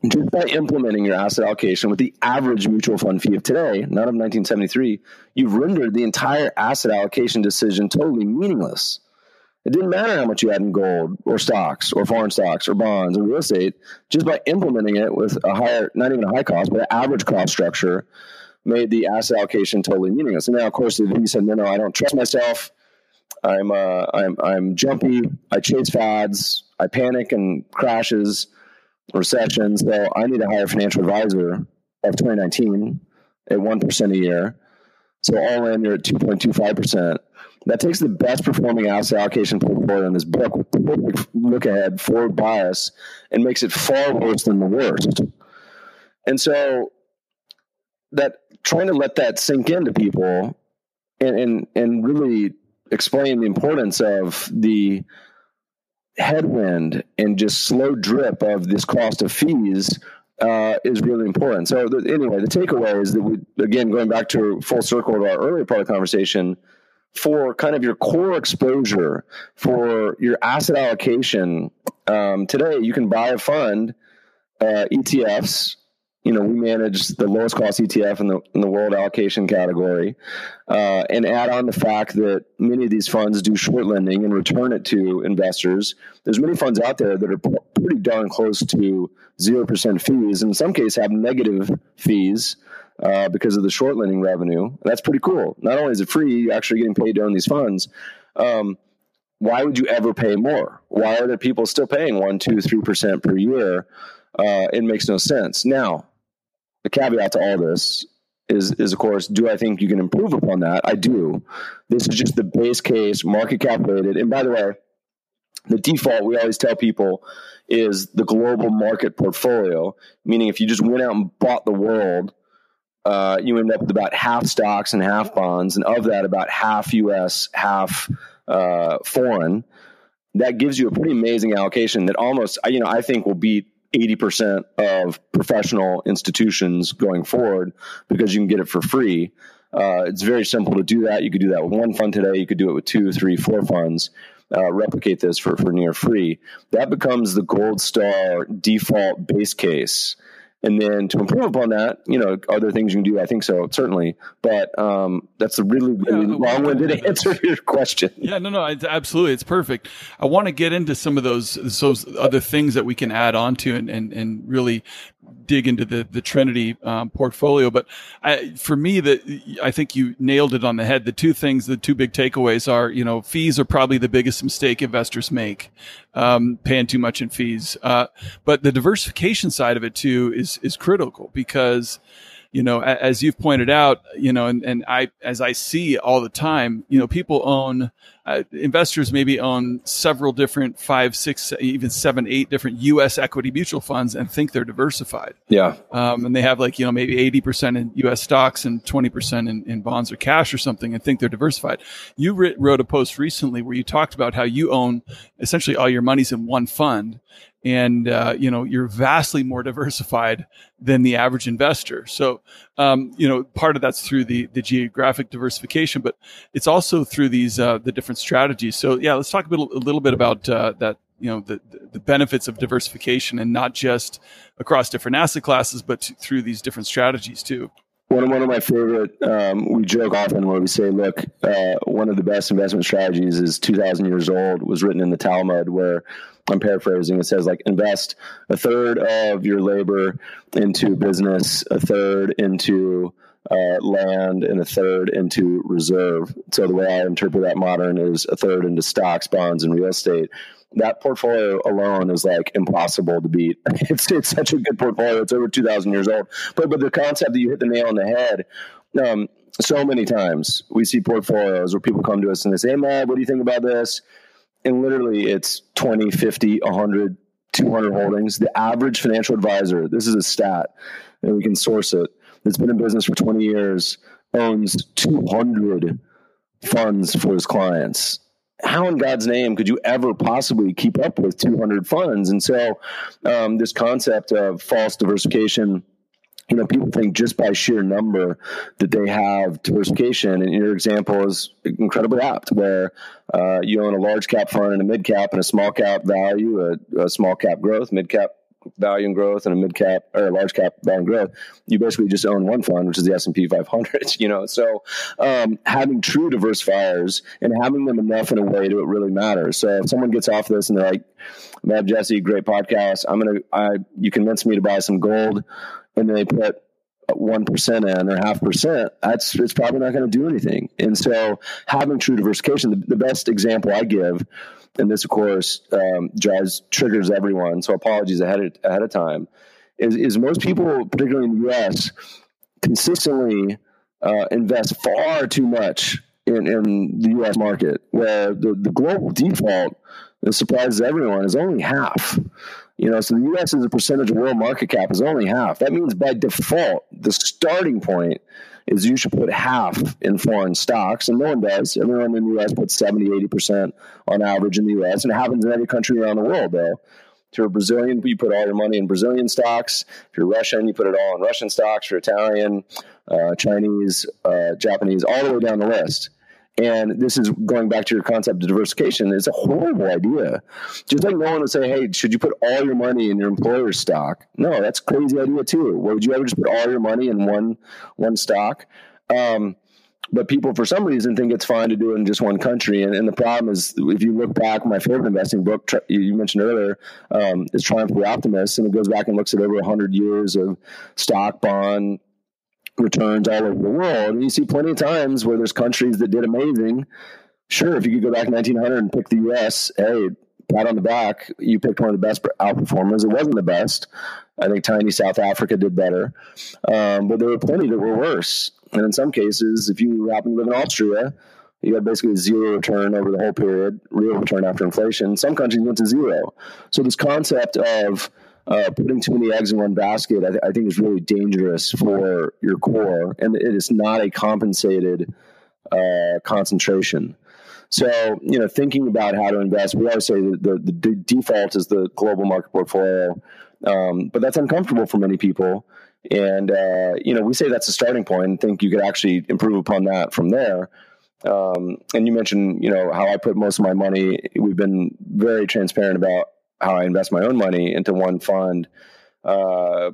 just by implementing your asset allocation with the average mutual fund fee of today, not of 1973, you've rendered the entire asset allocation decision totally meaningless. It didn't matter how much you had in gold or stocks or foreign stocks or bonds or real estate. Just by implementing it with a higher, not even a high cost, but an average cost structure, made the asset allocation totally meaningless. And now, of course, if you said, "No, no, I don't trust myself. I'm, uh, I'm, I'm jumpy. I chase fads. I panic and crashes." recessions. So I need to hire a financial advisor of 2019 at 1% a year. So all in, you're at 2.25%. That takes the best performing asset allocation portfolio in this book look ahead, forward bias, and makes it far worse than the worst. And so that trying to let that sink into people and, and, and really explain the importance of the headwind and just slow drip of this cost of fees uh, is really important. So the, anyway, the takeaway is that we again going back to full circle to our earlier part of the conversation for kind of your core exposure for your asset allocation. Um, today, you can buy a fund, uh, ETFs, you know, we manage the lowest cost ETF in the in the world allocation category, uh, and add on the fact that many of these funds do short lending and return it to investors. There's many funds out there that are pretty darn close to zero percent fees, and in some cases have negative fees uh, because of the short lending revenue. That's pretty cool. Not only is it free, you're actually getting paid to own these funds. Um, why would you ever pay more? Why are there people still paying one, two, three percent per year? Uh, it makes no sense. Now, the caveat to all this is, is of course, do I think you can improve upon that? I do. This is just the base case, market cap rated. And by the way, the default we always tell people is the global market portfolio, meaning if you just went out and bought the world, uh, you end up with about half stocks and half bonds, and of that, about half U.S., half uh, foreign. That gives you a pretty amazing allocation that almost, you know, I think will beat 80% of professional institutions going forward because you can get it for free. Uh, it's very simple to do that. You could do that with one fund today. You could do it with two, three, four funds. Uh, replicate this for, for near free. That becomes the gold star default base case. And then to improve upon that, you know, are there things you can do? I think so, certainly. But um, that's a really, really yeah, long-winded answer to your question. Yeah, no, no, it's, absolutely, it's perfect. I want to get into some of those those other things that we can add on to and, and, and really dig into the the Trinity um, portfolio. But I, for me, that I think you nailed it on the head. The two things, the two big takeaways are, you know, fees are probably the biggest mistake investors make, um, paying too much in fees. Uh, but the diversification side of it too is is critical because you know, as you've pointed out, you know, and, and I, as I see all the time, you know, people own, uh, investors maybe own several different five, six, even seven, eight different U.S. equity mutual funds and think they're diversified. Yeah. Um, and they have like, you know, maybe 80% in U.S. stocks and 20% in, in bonds or cash or something and think they're diversified. You wrote a post recently where you talked about how you own essentially all your money's in one fund and uh, you know you're vastly more diversified than the average investor. So um, you know part of that's through the the geographic diversification, but it's also through these uh, the different strategies. So yeah, let's talk a, bit, a little bit about uh, that. You know the the benefits of diversification and not just across different asset classes, but through these different strategies too. One of, one of my favorite, um, we joke often where we say, look, uh, one of the best investment strategies is 2,000 years old, was written in the Talmud, where I'm paraphrasing. It says like invest a third of your labor into business, a third into uh, land, and a third into reserve. So the way I interpret that modern is a third into stocks, bonds, and real estate. That portfolio alone is like impossible to beat. It's it's such a good portfolio. It's over two thousand years old. But but the concept that you hit the nail on the head. Um, so many times we see portfolios where people come to us and they say, "Hey, Matt, what do you think about this?" and literally it's 20, 50, 100, 200 holdings. The average financial advisor, this is a stat, and we can source it, that's been in business for 20 years, owns 200 funds for his clients. How in God's name could you ever possibly keep up with 200 funds? And so, um, this concept of false diversification you know, people think just by sheer number that they have diversification. And your example is incredibly apt, where uh, you own a large cap fund and a mid cap and a small cap value, a, a small cap growth, mid cap value and growth and a mid cap or a large cap value and growth, you basically just own one fund, which is the S and P 500. You know, so um, having true diversifiers and having them enough in a way to it really matters. So if someone gets off this and they're like, "Man, Jesse, great podcast. I'm gonna, I you convinced me to buy some gold," and they put one percent in or half percent, that's it's probably not going to do anything. And so, having true diversification, the, the, best example I give, and this of course um, drives triggers everyone. So apologies ahead of, ahead of time. Is is most people, particularly in the U.S., consistently uh, invest far too much in, in the U.S. market, where the, the global default that surprises everyone is only half. You know, so the U.S. as a percentage of world market cap is only half. That means by default, the starting point is you should put half in foreign stocks, and no one does. Everyone in the U.S. puts 70, 80% on average in the U.S., and it happens in every country around the world, though. If you're a Brazilian, you put all your money in Brazilian stocks. If you're Russian, you put it all in Russian stocks. If you're Italian, uh, Chinese, uh, Japanese, all the way down the list. And this is going back to your concept of diversification. It's a horrible idea. Just like no one would say, "Hey, should you put all your money in your employer's stock?" No, that's crazy idea too. Well, would you ever just put all your money in one one stock? Um, but people, for some reason, think it's fine to do it in just one country. And, and the problem is, if you look back, my favorite investing book you mentioned earlier um, is Triumph of the Optimist, and it goes back and looks at over 100 years of stock, bond, returns all over the world. And you see plenty of times where there's countries that did amazing. Sure, if you could go back 1900 and pick the U.S., hey, pat on the back, you picked one of the best outperformers. It wasn't the best. I think tiny South Africa did better, um, but there were plenty that were worse. And in some cases, if you happen to live in Austria, you had basically zero return over the whole period, real return after inflation. Some countries went to zero. So this concept of uh, putting too many eggs in one basket, I, th- I, think, is really dangerous for your core, and it is not a compensated uh, concentration. So, you know, thinking about how to invest, we always say the, the, the default is the global market portfolio, um, but that's uncomfortable for many people. And uh, you know, we say that's a starting point, and think you could actually improve upon that from there. Um, and you mentioned, you know, how I put most of my money. We've been very transparent about how I invest my own money into one fund. Uh,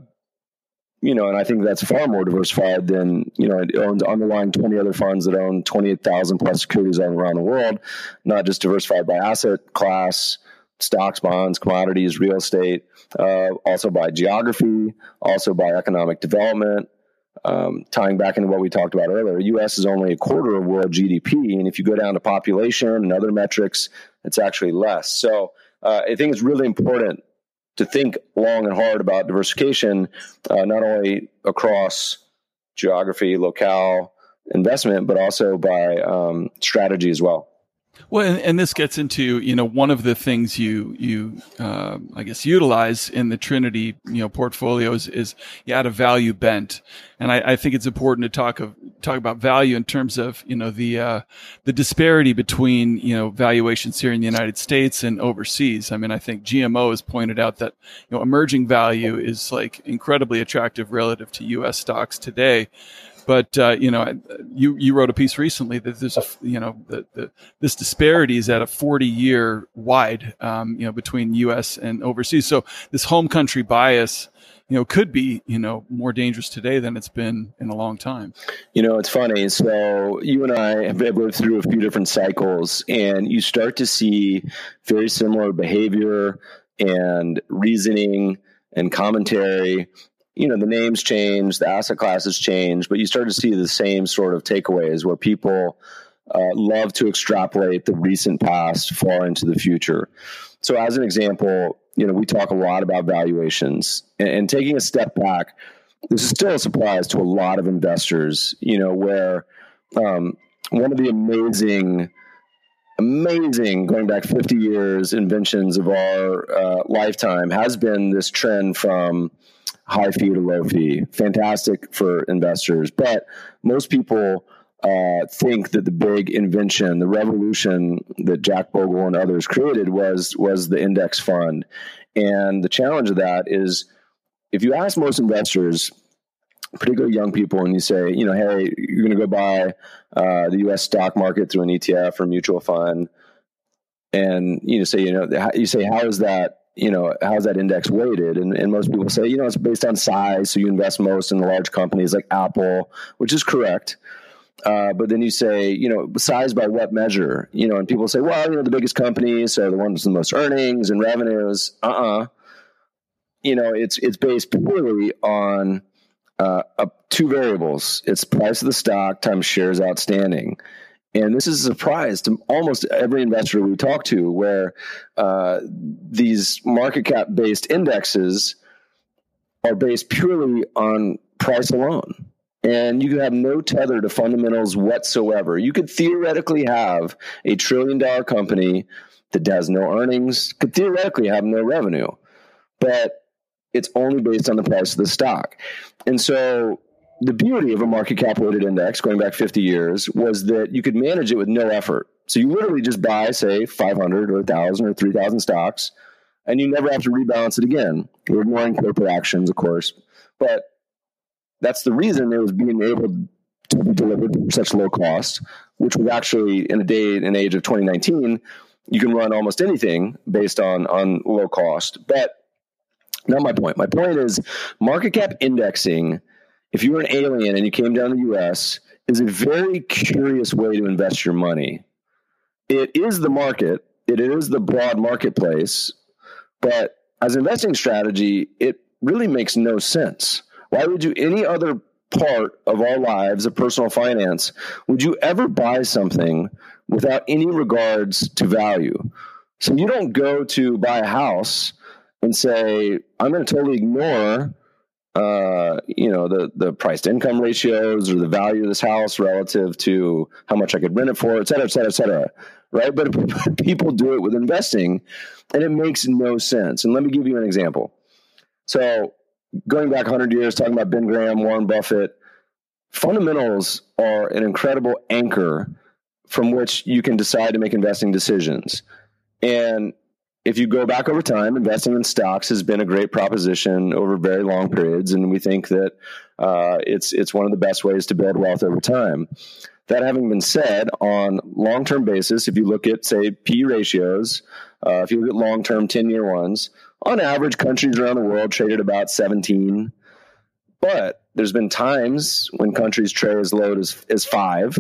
you know, and I think that's far more diversified than, you know, it owns underlying 20 other funds that own 28,000 plus securities all around the world, not just diversified by asset class, stocks, bonds, commodities, real estate, uh, also by geography, also by economic development. Um, tying back into what we talked about earlier, U.S. is only a quarter of world GDP, and if you go down to population and other metrics, it's actually less. So uh, I think it's really important to think long and hard about diversification, uh, not only across geography, locale, investment, but also by um, strategy as well. Well, and, and, this gets into you know one of the things you you uh, I guess utilize in the Trinity you know portfolios is you add a value bent, and I, I think it's important to talk of talk about value in terms of you know the uh, the disparity between you know valuations here in the United States and overseas. I mean, I think GMO has pointed out that you know emerging value is like incredibly attractive relative to U.S. stocks today. But uh, you know, you you wrote a piece recently that there's a you know the, the this disparity is at a 40 year wide, um, you know, between U.S. and overseas. So this home country bias, you know, could be you know more dangerous today than it's been in a long time. You know, it's funny. So you and I have lived through a few different cycles, and you start to see very similar behavior and reasoning and commentary you know the names change the asset classes change but you start to see the same sort of takeaways where people uh, love to extrapolate the recent past far into the future. So as an example you know we talk a lot about valuations and, and taking a step back this is still a surprise to a lot of investors you know where um, one of the amazing amazing going back 50 years inventions of our uh, lifetime has been this trend from high fee to low fee. Fantastic for investors. But most people uh, think that the big invention, the revolution that Jack Bogle and others created was was the index fund. And the challenge of that is if you ask most investors, particularly young people, and you say, you know, hey, you're going to go buy uh, the U.S. stock market through an ETF or mutual fund, and you know, say, you know, you say, how is that you know, how's that index weighted? And, and most people say, you know, it's based on size. So you invest most in the large companies like Apple, which is correct. Uh, but then you say, you know, size by what measure? You know, and people say, well, you know, the biggest companies are the ones with the most earnings and revenues. Uh uh-uh. uh You know, it's it's based purely on uh, two variables. It's price of the stock times shares outstanding. And this is a surprise to almost every investor we talk to, where uh, these market cap based indexes are based purely on price alone. And you have no tether to fundamentals whatsoever. You could theoretically have a trillion dollar company that has no earnings, could theoretically have no revenue, but it's only based on the price of the stock. And so the beauty of a market cap weighted index going back 50 years was that you could manage it with no effort. So you literally just buy, say, 500 or 1,000 or 3,000 stocks, and you never have to rebalance it again. We're ignoring corporate actions, of course, but that's the reason it was being able to be delivered for such low cost, which was actually in a day and age of 2019, you can run almost anything based on on low cost. But not my point. My point is market cap indexing if you were an alien and you came down to the US, is a very curious way to invest your money. It is the market, it is the broad marketplace, but as an investing strategy, it really makes no sense. Why would you any other part of our lives of personal finance would you ever buy something without any regards to value? So you don't go to buy a house and say, I'm going to totally ignore uh, you know, the the price to income ratios or the value of this house relative to how much I could rent it for, et cetera, et cetera, et cetera. Right. But people do it with investing and it makes no sense. And let me give you an example. So going back 100 years, talking about Ben Graham, Warren Buffett, fundamentals are an incredible anchor from which you can decide to make investing decisions. And if you go back over time, investing in stocks has been a great proposition over very long periods, and we think that uh, it's it's one of the best ways to build wealth over time. That having been said, on long term basis, if you look at say P ratios, uh, if you look at long term ten year ones, on average, countries around the world trade at about seventeen. But there's been times when countries trade as low as, as five.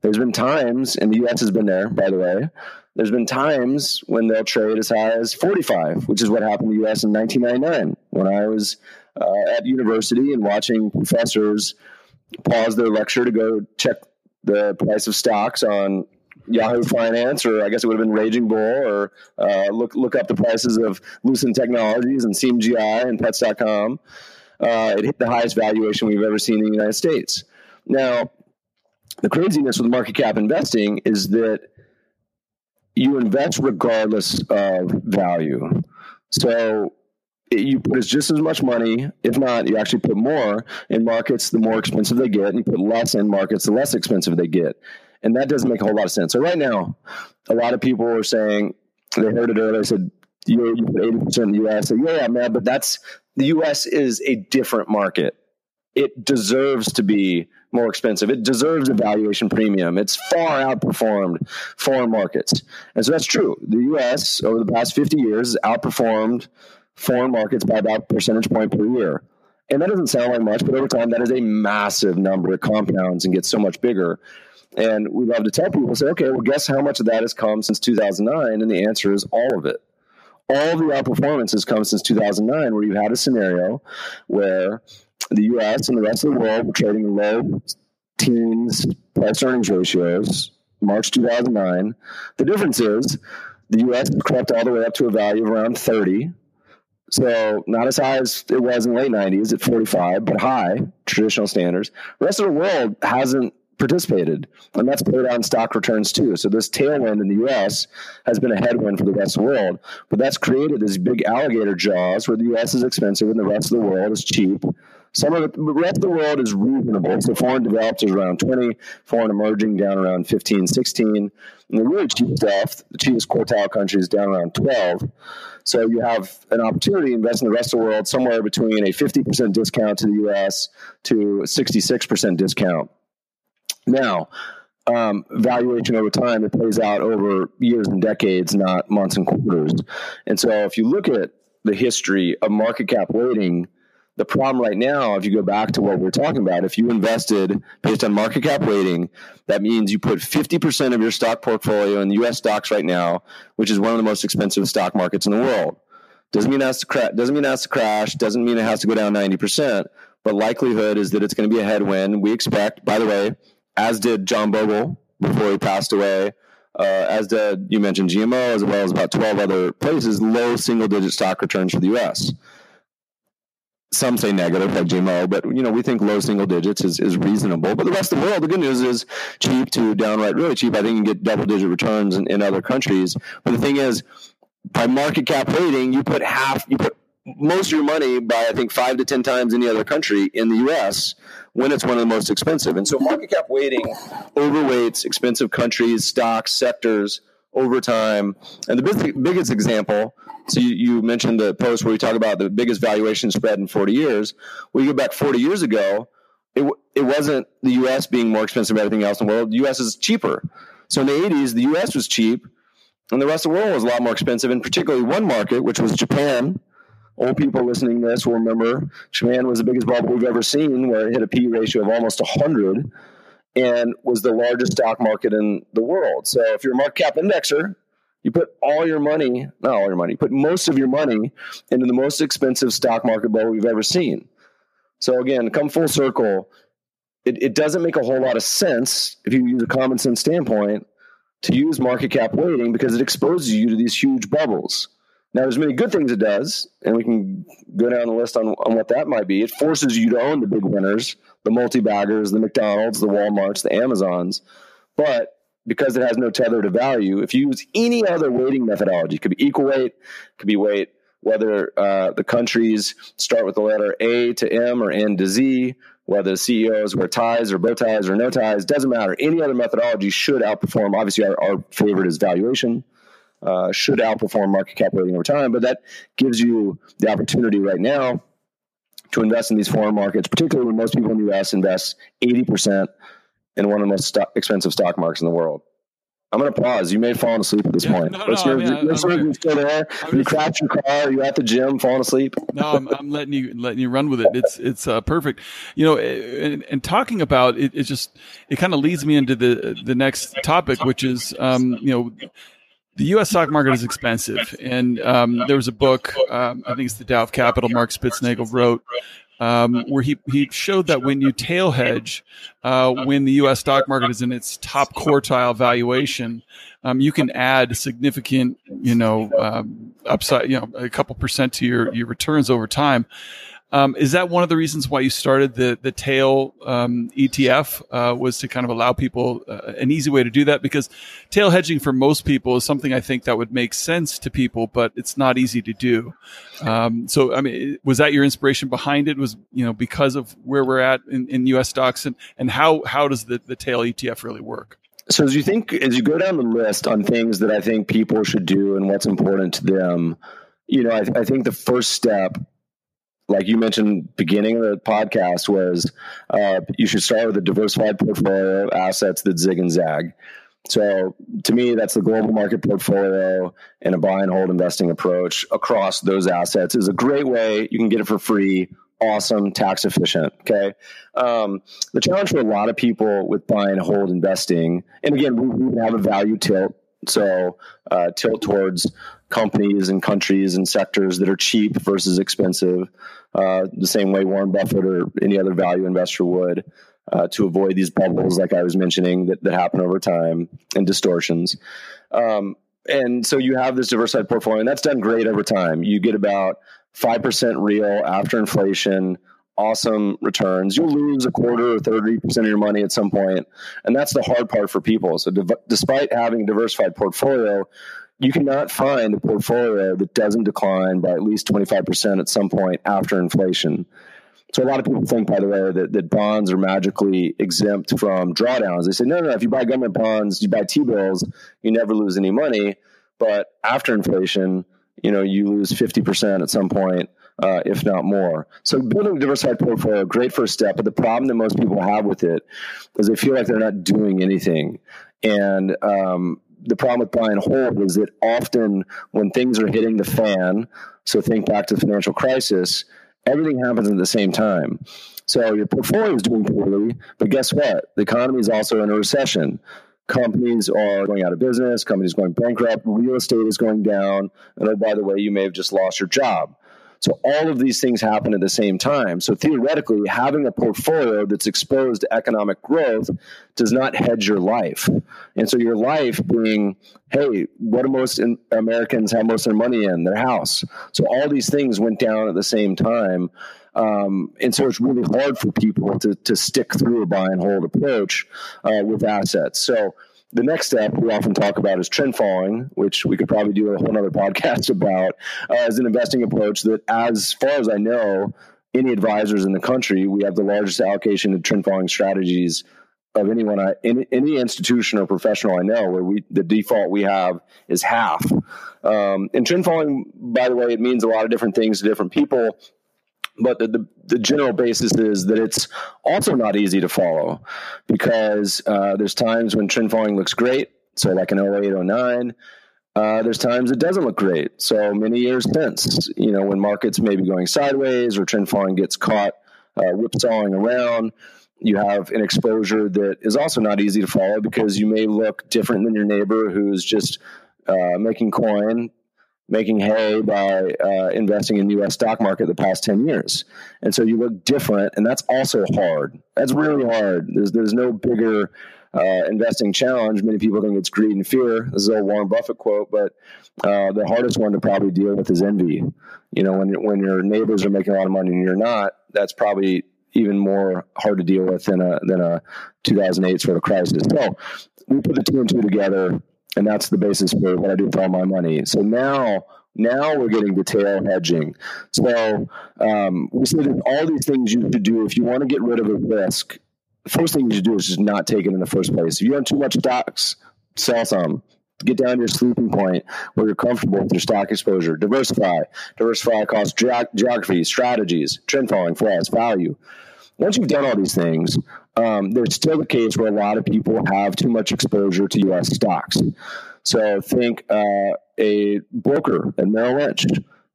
There's been times, and the U.S. has been there, by the way, there's been times when they'll trade as high as 45, which is what happened in the U.S. in 1999 when I was uh, at university and watching professors pause their lecture to go check the price of stocks on Yahoo Finance, or I guess it would have been Raging Bull, or uh, look look up the prices of Lucent Technologies and CMGI and Pets.com. Uh, it hit the highest valuation we've ever seen in the United States. Now, the craziness with market cap investing is that you invest regardless of value. So you put just as much money, if not, you actually put more in markets the more expensive they get, and you put less in markets the less expensive they get. And that doesn't make a whole lot of sense. So right now, a lot of people are saying they heard it earlier. Said you, you put eighty percent in the U.S. Say, yeah, yeah, man, but that's the U.S. is a different market. It deserves to be more expensive. It deserves a valuation premium. It's far outperformed foreign markets. And so that's true. The US over the past 50 years has outperformed foreign markets by about percentage point per year. And that doesn't sound like much, but over time that is a massive number. It compounds and gets so much bigger. And we love to tell people, say, okay, well, guess how much of that has come since 2009? And the answer is all of it. All the outperformance has come since 2009, where you had a scenario where the U.S. and the rest of the world were trading low teens price earnings ratios. March 2009. The difference is the U.S. crept all the way up to a value of around 30. So not as high as it was in the late 90s at 45, but high traditional standards. The rest of the world hasn't participated, and that's paid on stock returns too. So this tailwind in the U.S. has been a headwind for the rest of the world, but that's created these big alligator jaws where the U.S. is expensive and the rest of the world is cheap. Some of the, the rest of the world is reasonable. So foreign developed is around 20, foreign emerging down around 15, 16. And the really cheap stuff, the cheapest quartile countries down around 12. So you have an opportunity to invest in the rest of the world somewhere between a 50% discount to the US to a 66% discount. Now, um, valuation over time, it plays out over years and decades, not months and quarters. And so if you look at the history of market cap weighting, the problem right now, if you go back to what we're talking about, if you invested based on market cap weighting, that means you put 50% of your stock portfolio in US stocks right now, which is one of the most expensive stock markets in the world. Doesn't mean it has to crash, doesn't mean it has to crash, doesn't mean it has to go down 90%, but likelihood is that it's going to be a headwind. We expect, by the way, as did John Bogle before he passed away, uh, as did you mentioned GMO, as well as about 12 other places, low single digit stock returns for the US some say negative like GMO, but you know we think low single digits is, is reasonable. But the rest of the world, the good news is cheap to downright really cheap. I think you can get double digit returns in, in other countries. But the thing is, by market cap weighting, you put half, you put most of your money by I think five to ten times any other country in the U.S. when it's one of the most expensive. And so market cap weighting overweights expensive countries, stocks, sectors over time. And the biggest example, so you, you, mentioned the post where we talk about the biggest valuation spread in 40 years. We go back 40 years ago, it, it wasn't the U.S. being more expensive than everything else in the world. The U.S. is cheaper. So in the 80s, the U.S. was cheap, and the rest of the world was a lot more expensive. And particularly one market, which was Japan. Old people listening to this will remember Japan was the biggest bubble we've ever seen, where it hit a P ratio of almost 100 and was the largest stock market in the world. So if you're a market cap indexer, you put all your money, not all your money, put most of your money into the most expensive stock market bubble we've ever seen. So again, come full circle, it, it doesn't make a whole lot of sense if you use a common sense standpoint to use market cap weighting because it exposes you to these huge bubbles. Now, there's many good things it does, and we can go down the list on, on what that might be. It forces you to own the big winners, the multi-baggers, the McDonald's, the Walmarts, the Amazons. But because it has no tether to value, if you use any other weighting methodology, it could be equal weight, could be weight, whether uh, the countries start with the letter A to M or N to Z, whether the CEOs wear ties or bow ties or no ties, doesn't matter. Any other methodology should outperform. Obviously, our, our favorite is valuation uh, should outperform market cap weighting over time. But that gives you the opportunity right now to invest in these foreign markets, particularly when most people in the U.S. invest 80% in one of the most stock, expensive stock markets in the world. I'm going to pause. You may have fallen asleep at this yeah, point. No, no, I mean, you still there? You crash your car? Are you at the gym falling asleep? No, I'm, I'm, letting you letting you run with it. It's it's uh, perfect. You know, and, and talking about it, it just it kind of leads me into the the next topic, which is um, you know the U.S. stock market is expensive, and um, there was a book, um, I think it's the Dao of Capital, Mark Spitznagel wrote, um, where he, he showed that when you tail hedge, uh, when the U.S. stock market is in its top quartile valuation, um, you can add significant, you know, um, upside, you know, a couple percent to your your returns over time. Um, is that one of the reasons why you started the the tail um, ETF? Uh, was to kind of allow people uh, an easy way to do that because tail hedging for most people is something I think that would make sense to people, but it's not easy to do. Um, so, I mean, was that your inspiration behind it? Was you know because of where we're at in, in U.S. stocks and and how how does the the tail ETF really work? So as you think as you go down the list on things that I think people should do and what's important to them, you know, I, I think the first step like you mentioned beginning of the podcast was uh, you should start with a diversified portfolio of assets that zig and zag. So to me that's the global market portfolio and a buy and hold investing approach across those assets is a great way. You can get it for free awesome tax efficient okay? Um, the challenge for a lot of people with buy and hold investing and again we, we have a value tilt so uh, tilt towards companies and countries and sectors that are cheap versus expensive, uh, the same way Warren Buffett or any other value investor would. Uh, to avoid these bubbles, like I was mentioning, that, that happen over time and distortions. Um, and so you have this diversified portfolio, and that's done great over time. You get about 5% real after inflation, awesome returns. You'll lose a quarter or 30% of your money at some point, And that's the hard part for people. So, de- despite having a diversified portfolio, you cannot find a portfolio that doesn't decline by at least 25% at some point after inflation. So a lot of people think, by the way, that, that bonds are magically exempt from drawdowns. They say, no, no, no, if you buy government bonds, you buy T-bills, you never lose any money. But after inflation, you know, you lose 50% at some point, uh, if not more. So building a diversified portfolio, great first step. But the problem that most people have with it is they feel like they're not doing anything. And um, the problem with buy and hold is that often when things are hitting the fan, so think back to the financial crisis, everything happens at the same time. So your portfolio is doing poorly, but guess what? The economy is also in a recession companies are going out of business, companies going bankrupt, real estate is going down, and oh, by the way, you may have just lost your job. So all of these things happen at the same time. So theoretically, having a portfolio that's exposed to economic growth does not hedge your life. And so your life being, hey, what do most Americans have most of their money in? Their house. So all these things went down at the same time. Um, and so it's really hard for people to, to stick through a buy and hold approach uh, with assets. So the next step we often talk about is trend following, which we could probably do a whole other podcast about uh, as an investing approach that, as far as I know, any advisors in the country, we have the largest allocation of trend following strategies of anyone, I, any, any institution or professional I know, where we the default we have is half. Um, and trend following, by the way, it means a lot of different things to different people but the, the, the, general basis is that it's also not easy to follow because uh, there's times when trend following looks great. So, like in 08, 09, uh, there's times it doesn't look great. So, many years since, you know, when markets may be going sideways or trend following gets caught uh, whipsawing around, you have an exposure that is also not easy to follow because you may look different than your neighbor who's just uh, making coin making hay by uh, investing in the U.S. stock market the past ten years, and so you look different, and that's also hard. That's really hard. There's there's no bigger uh, investing challenge. Many people think it's greed and fear. This is a Warren Buffett quote, but uh, the hardest one to probably deal with is envy. You know, when when your neighbors are making a lot of money and you're not, that's probably even more hard to deal with than a than a 2008 sort of crisis. So we put the two and two together and that's the basis for what I do with all my money. So now, now we're getting to tail hedging. So um, we say that all these things you should do if you want to get rid of a risk. The first thing you should do is just not take it in the first place. If you own too much stocks, sell some. Get down to your sleeping point where you're comfortable with your stock exposure. Diversify. Diversify across ge- geography, strategies, trend following, us, value. Once you've done all these things, um, there's still the case where a lot of people have too much exposure to U.S. stocks. So think uh, a broker at Merrill Lynch.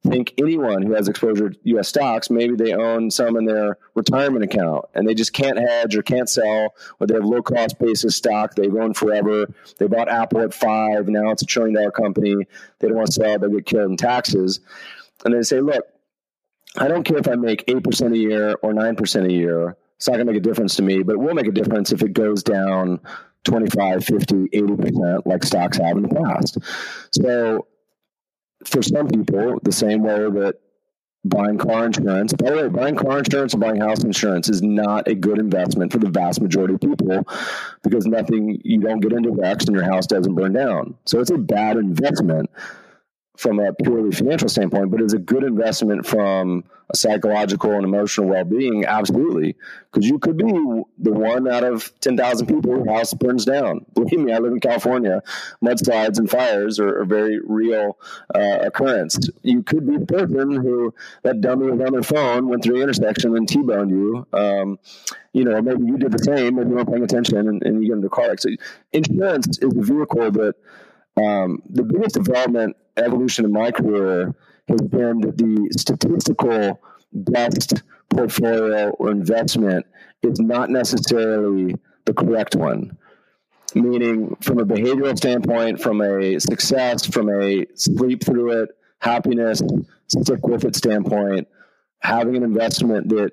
Think anyone who has exposure to U.S. stocks, maybe they own some in their retirement account and they just can't hedge or can't sell, or they have low cost basis stock they've owned forever. They bought Apple at five, now it's a trillion dollar company. They don't want to sell, they get killed in taxes. And they say, look, I don't care if I make 8% a year or 9% a year it's not going to make a difference to me, but it will make a difference if it goes down 25, 50, 80%, like stocks have in the past. So for some people, the same way that buying car insurance, by the way, buying car insurance and buying house insurance is not a good investment for the vast majority of people because nothing, you don't get into wrecks and your house doesn't burn down. So it's a bad investment from a purely financial standpoint, but it's a good investment from psychological and emotional well-being. Absolutely, because you could be the one out of ten thousand people whose house burns down. Believe me, I live in California. Mudslides and fires are a very real uh, occurrence. You could be the person who that dummy was on their phone, went through the intersection, and t-boned you. Um, you know, maybe you did the same. Maybe you weren't paying attention, and, and you get into a car accident. Insurance is a vehicle that um, the biggest development evolution in my career has been that the statistical best portfolio or investment is not necessarily the correct one. Meaning, from a behavioral standpoint, from a success, from a sleep through it, happiness, stick with it standpoint, having an investment that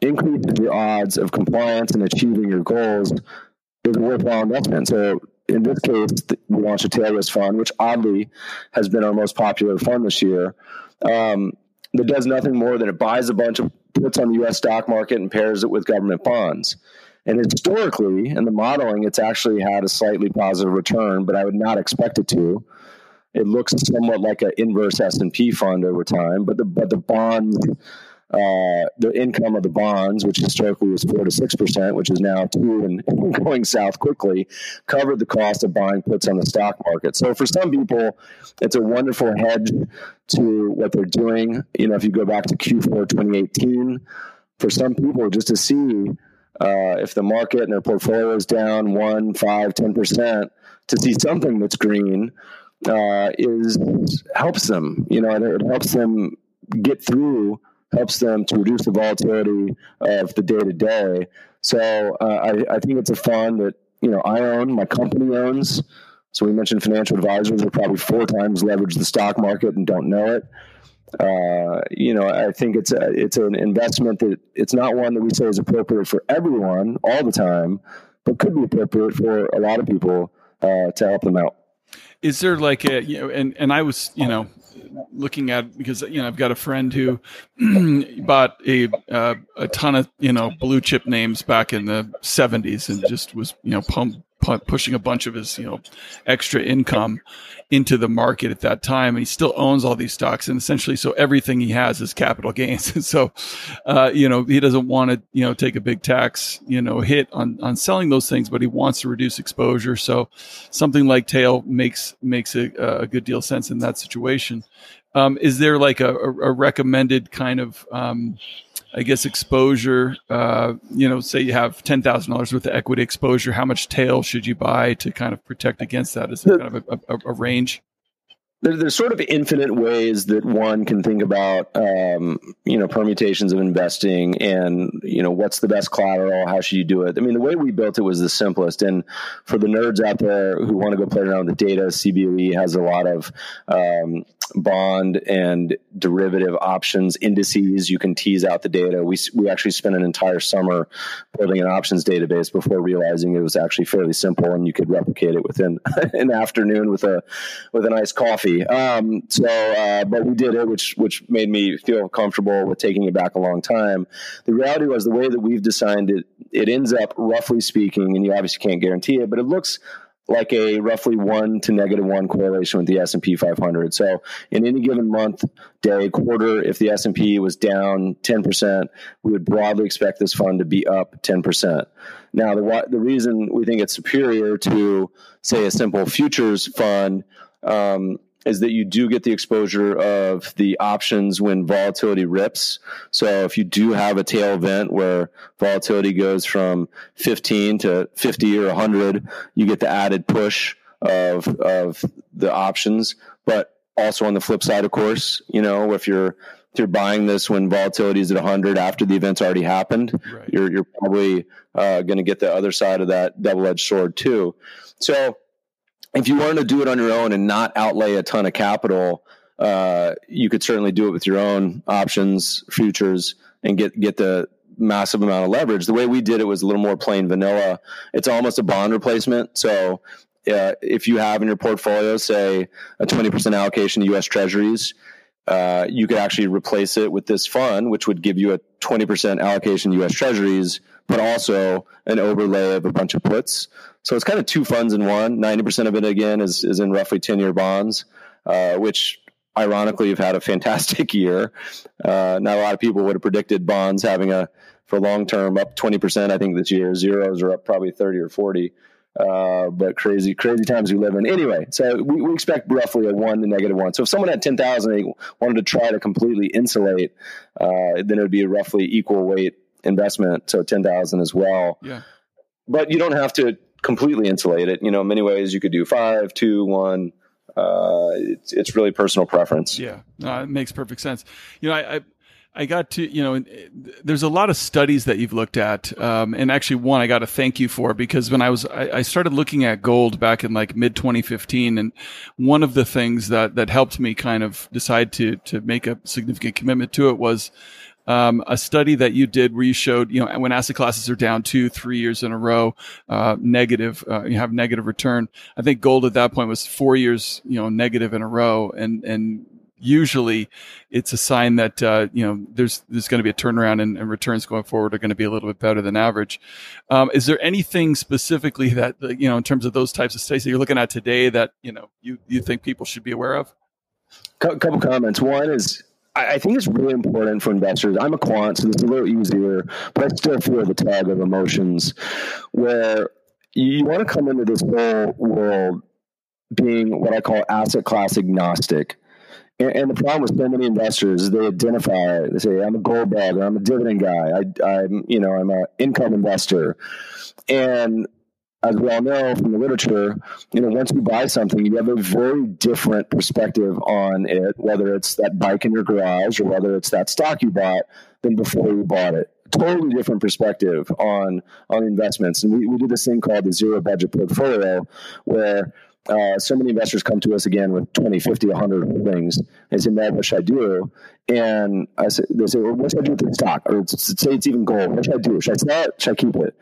increases the odds of compliance and achieving your goals is a worthwhile investment. So in this case, we launched a tail risk fund, which oddly has been our most popular fund this year. Um, that does nothing more than it buys a bunch of puts on the U.S. stock market and pairs it with government bonds. And historically, in the modeling, it's actually had a slightly positive return, but I would not expect it to. It looks somewhat like an inverse S and P fund over time, but the but the bonds uh, the income of the bonds, which historically was four to six percent, which is now two and going south quickly, covered the cost of buying puts on the stock market. So for some people, it's a wonderful hedge to what they're doing. You know, if you go back to Q4 2018, for some people, just to see uh, if the market and their portfolio is down one, five, ten percent, to see something that's green uh, is helps them. You know, it helps them get through helps them to reduce the volatility of the day to day. So uh, I, I, think it's a fund that you know I own, my company owns. So we mentioned financial advisors are probably four times leverage the stock market and don't know it. Uh, you know, I think it's a, it's an investment that it's not one that we say is appropriate for everyone all the time, but could be appropriate for a lot of people uh, to help them out. Is there like a you know, and and I was you know looking at because you know I've got a friend who bought a uh, a ton of you know blue chip names back in the 70s and just was you know pump, pump, pushing a bunch of his you know extra income into the market at that time. And he still owns all these stocks. And essentially so everything he has is capital gains. And so uh, you know he doesn't want to you know take a big tax you know hit on on selling those things but he wants to reduce exposure. So something like tail makes makes a, a good deal sense in that situation um, is there like a, a recommended kind of, um, I guess, exposure? Uh, you know, say you have ten thousand dollars worth of equity exposure. How much tail should you buy to kind of protect against that? Is there kind of a, a, a range? There, there's sort of infinite ways that one can think about, um, you know, permutations of investing and, you know, what's the best collateral? How should you do it? I mean, the way we built it was the simplest. And for the nerds out there who want to go play around with the data, CBOE has a lot of um, bond and derivative options indices. You can tease out the data. We, we actually spent an entire summer building an options database before realizing it was actually fairly simple and you could replicate it within an afternoon with a, with a nice coffee um, so, uh, but we did it, which which made me feel comfortable with taking it back a long time. The reality was the way that we've designed it, it ends up roughly speaking, and you obviously can't guarantee it, but it looks like a roughly one to negative one correlation with the S and P 500. So in any given month, day, quarter, if the S and P was down 10%, we would broadly expect this fund to be up 10%. Now, the the reason we think it's superior to say a simple futures fund um, is that you do get the exposure of the options when volatility rips. So if you do have a tail event where volatility goes from 15 to 50 or 100, you get the added push of of the options. But also on the flip side, of course, you know, if you're if you're buying this when volatility is at 100 after the event's already happened, right. you're you're probably uh, going to get the other side of that double edged sword too. So if you wanted to do it on your own and not outlay a ton of capital, uh, you could certainly do it with your own options, futures, and get get the massive amount of leverage. The way we did it was a little more plain vanilla. It's almost a bond replacement. So uh, if you have in your portfolio, say a twenty percent allocation to U.S. Treasuries, uh, you could actually replace it with this fund, which would give you a twenty percent allocation to U.S. Treasuries, but also an overlay of a bunch of puts. So it's kind of two funds in one. 90% of it, again, is, is in roughly 10 year bonds, uh, which ironically have had a fantastic year. Uh, not a lot of people would have predicted bonds having a, for long term, up 20%, I think, this year. Zeros are up probably 30 or 40. Uh, but crazy, crazy times we live in. Anyway, so we, we expect roughly a one to negative one. So if someone had 10,000 they wanted to try to completely insulate, uh, then it would be a roughly equal weight investment. So 10,000 as well. Yeah. But you don't have to completely insulate it. You know, in many ways you could do five, two, one. Uh, it's it's really personal preference. Yeah, no, it makes perfect sense. You know, I, I I got to, you know, there's a lot of studies that you've looked at. Um, and actually one I got to thank you for because when I was, I, I started looking at gold back in like mid 2015. And one of the things that, that helped me kind of decide to, to make a significant commitment to it was, um, a study that you did where you showed, you know, when asset classes are down two, three years in a row, uh, negative, uh, you have negative return. I think gold at that point was four years, you know, negative in a row. And, and usually it's a sign that, uh, you know, there's, there's going to be a turnaround and, and, returns going forward are going to be a little bit better than average. Um, is there anything specifically that, you know, in terms of those types of studies that you're looking at today that, you know, you, you think people should be aware of? A couple comments. One is I think it's really important for investors. I'm a quant, so it's a little easier, but I still feel the tug of emotions where you want to come into this whole world being what I call asset class agnostic. And, the problem with so many investors is they identify, they say, I'm a gold bug, or I'm a dividend guy, I, I'm, you know, I'm an income investor. And as we all know from the literature, you know, once you buy something, you have a very different perspective on it, whether it's that bike in your garage or whether it's that stock you bought than before you bought it. Totally different perspective on on investments. And we, we do this thing called the zero budget portfolio where uh, so many investors come to us again with 20, 50, 100 things. They say, man, what should I do? And I say, they say, well, what should I do with the stock? Or say it's even gold. What should I do? Should I sell it? Should I keep it?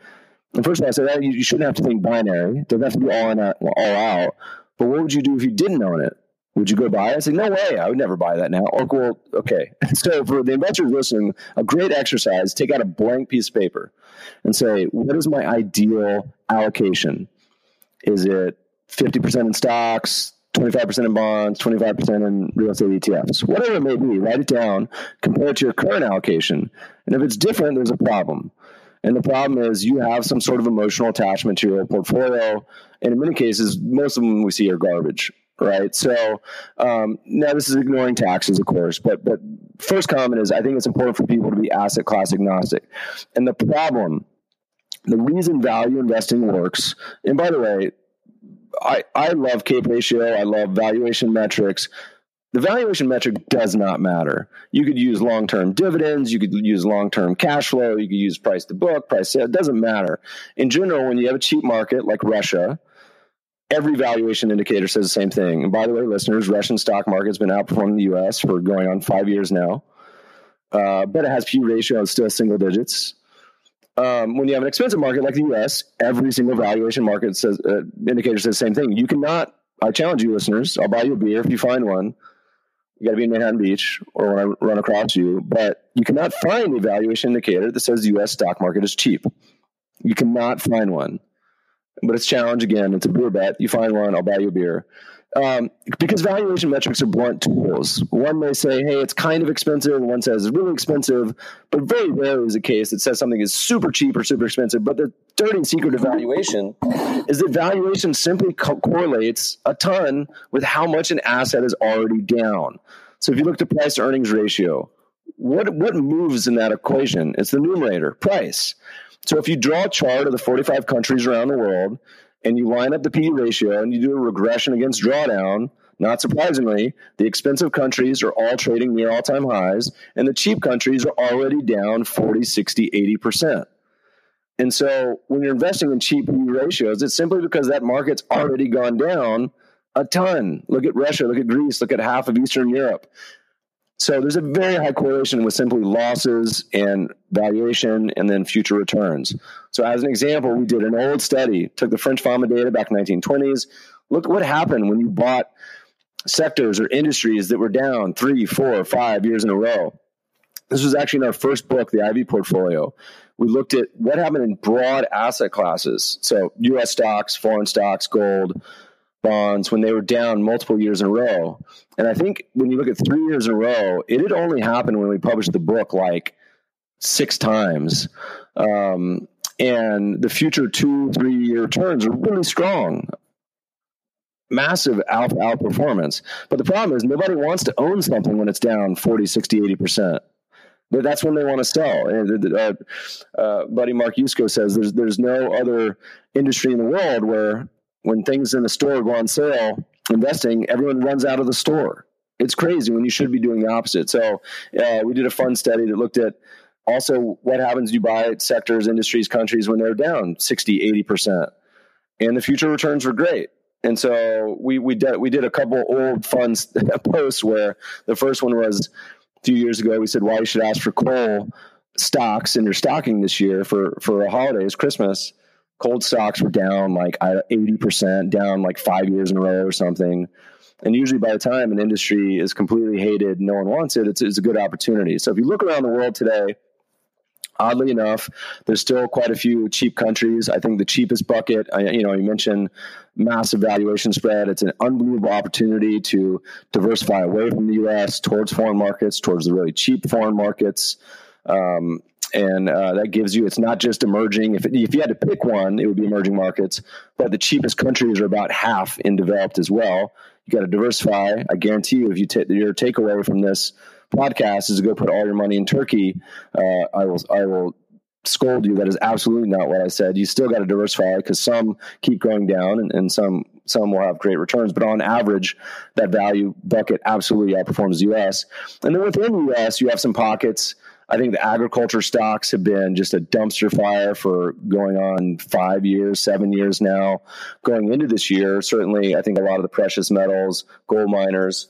First of all, I said, well, you, you shouldn't have to think binary. It doesn't have to be all in, all out. But what would you do if you didn't own it? Would you go buy it? I say, no way. I would never buy that now. Or, well, okay. So for the investors listening, a great exercise, take out a blank piece of paper and say, what is my ideal allocation? Is it 50% in stocks, 25% in bonds, 25% in real estate ETFs, whatever it may be, write it down, compare it to your current allocation. And if it's different, there's a problem. And the problem is you have some sort of emotional attachment to your portfolio. And in many cases, most of them we see are garbage, right? So um, now this is ignoring taxes, of course, but but first comment is I think it's important for people to be asset class agnostic. And the problem, the reason value investing works, and by the way, I, I love CAPE ratio. I love valuation metrics. The valuation metric does not matter. You could use long term dividends, you could use long term cash flow, you could use price to book, price sale. It doesn't matter. In general, when you have a cheap market like Russia, every valuation indicator says the same thing. And by the way, listeners, Russian stock market's been outperforming the US for going on five years now. Uh, but it has P ratio still single digits um, when you have an expensive market like the U.S., every single valuation market says uh, indicator says the same thing. You cannot. I challenge you, listeners. I'll buy you a beer if you find one. You got to be in Manhattan Beach or when I run across you. But you cannot find a valuation indicator that says the U.S. stock market is cheap. You cannot find one. But it's challenge again. It's a beer bet. You find one, I'll buy you a beer. Um, because valuation metrics are blunt tools. One may say, hey, it's kind of expensive, and one says it's really expensive, but very rarely is the case that says something is super cheap or super expensive. But the dirty secret of valuation is that valuation simply co- correlates a ton with how much an asset is already down. So if you look at price to earnings ratio, what, what moves in that equation? It's the numerator, price. So if you draw a chart of the 45 countries around the world, and you line up the P ratio and you do a regression against drawdown, not surprisingly, the expensive countries are all trading near all time highs, and the cheap countries are already down 40, 60, 80%. And so when you're investing in cheap P ratios, it's simply because that market's already gone down a ton. Look at Russia, look at Greece, look at half of Eastern Europe. So there's a very high correlation with simply losses and valuation and then future returns. So as an example, we did an old study, took the French Fama data back in 1920s. Look what happened when you bought sectors or industries that were down three, four, five years in a row. This was actually in our first book, the Ivy Portfolio. We looked at what happened in broad asset classes. So US stocks, foreign stocks, gold, bonds when they were down multiple years in a row. And I think when you look at three years in a row, it had only happened when we published the book like six times. Um, and the future two, three year returns are really strong. Massive alpha outperformance. But the problem is nobody wants to own something when it's down 40, 60, 80%. That's when they want to sell. And uh, uh, buddy Mark Yusko says there's there's no other industry in the world where when things in the store go on sale, investing, everyone runs out of the store. It's crazy when you should be doing the opposite. So uh, we did a fun study that looked at also what happens you buy sectors, industries, countries when they're down 60, 80%. And the future returns were great. And so we we did we did a couple old fun posts where the first one was a few years ago. We said why you should ask for coal stocks in your stocking this year for for a holidays, Christmas cold stocks were down like 80%, down like five years in a row or something. And usually by the time an industry is completely hated, no one wants it, it's, it's a good opportunity. So if you look around the world today, oddly enough, there's still quite a few cheap countries. I think the cheapest bucket, you know, you mentioned massive valuation spread. It's an unbelievable opportunity to diversify away from the U.S. towards foreign markets, towards the really cheap foreign markets. Um, and uh, that gives you it's not just emerging. If, if you had to pick one it would be emerging markets but the cheapest countries are about half in developed as well. You got to diversify. I guarantee you if you take your takeaway from this podcast is to go put all your money in turkey uh, i will i will scold you. That is absolutely not what i said. You still got to diversify because some keep going down and, and some some will have great returns. But on average that value bucket absolutely outperforms the us and then within the us you have some pockets I think the agriculture stocks have been just a dumpster fire for going on five years, seven years now. Going into this year, certainly, I think a lot of the precious metals, gold miners,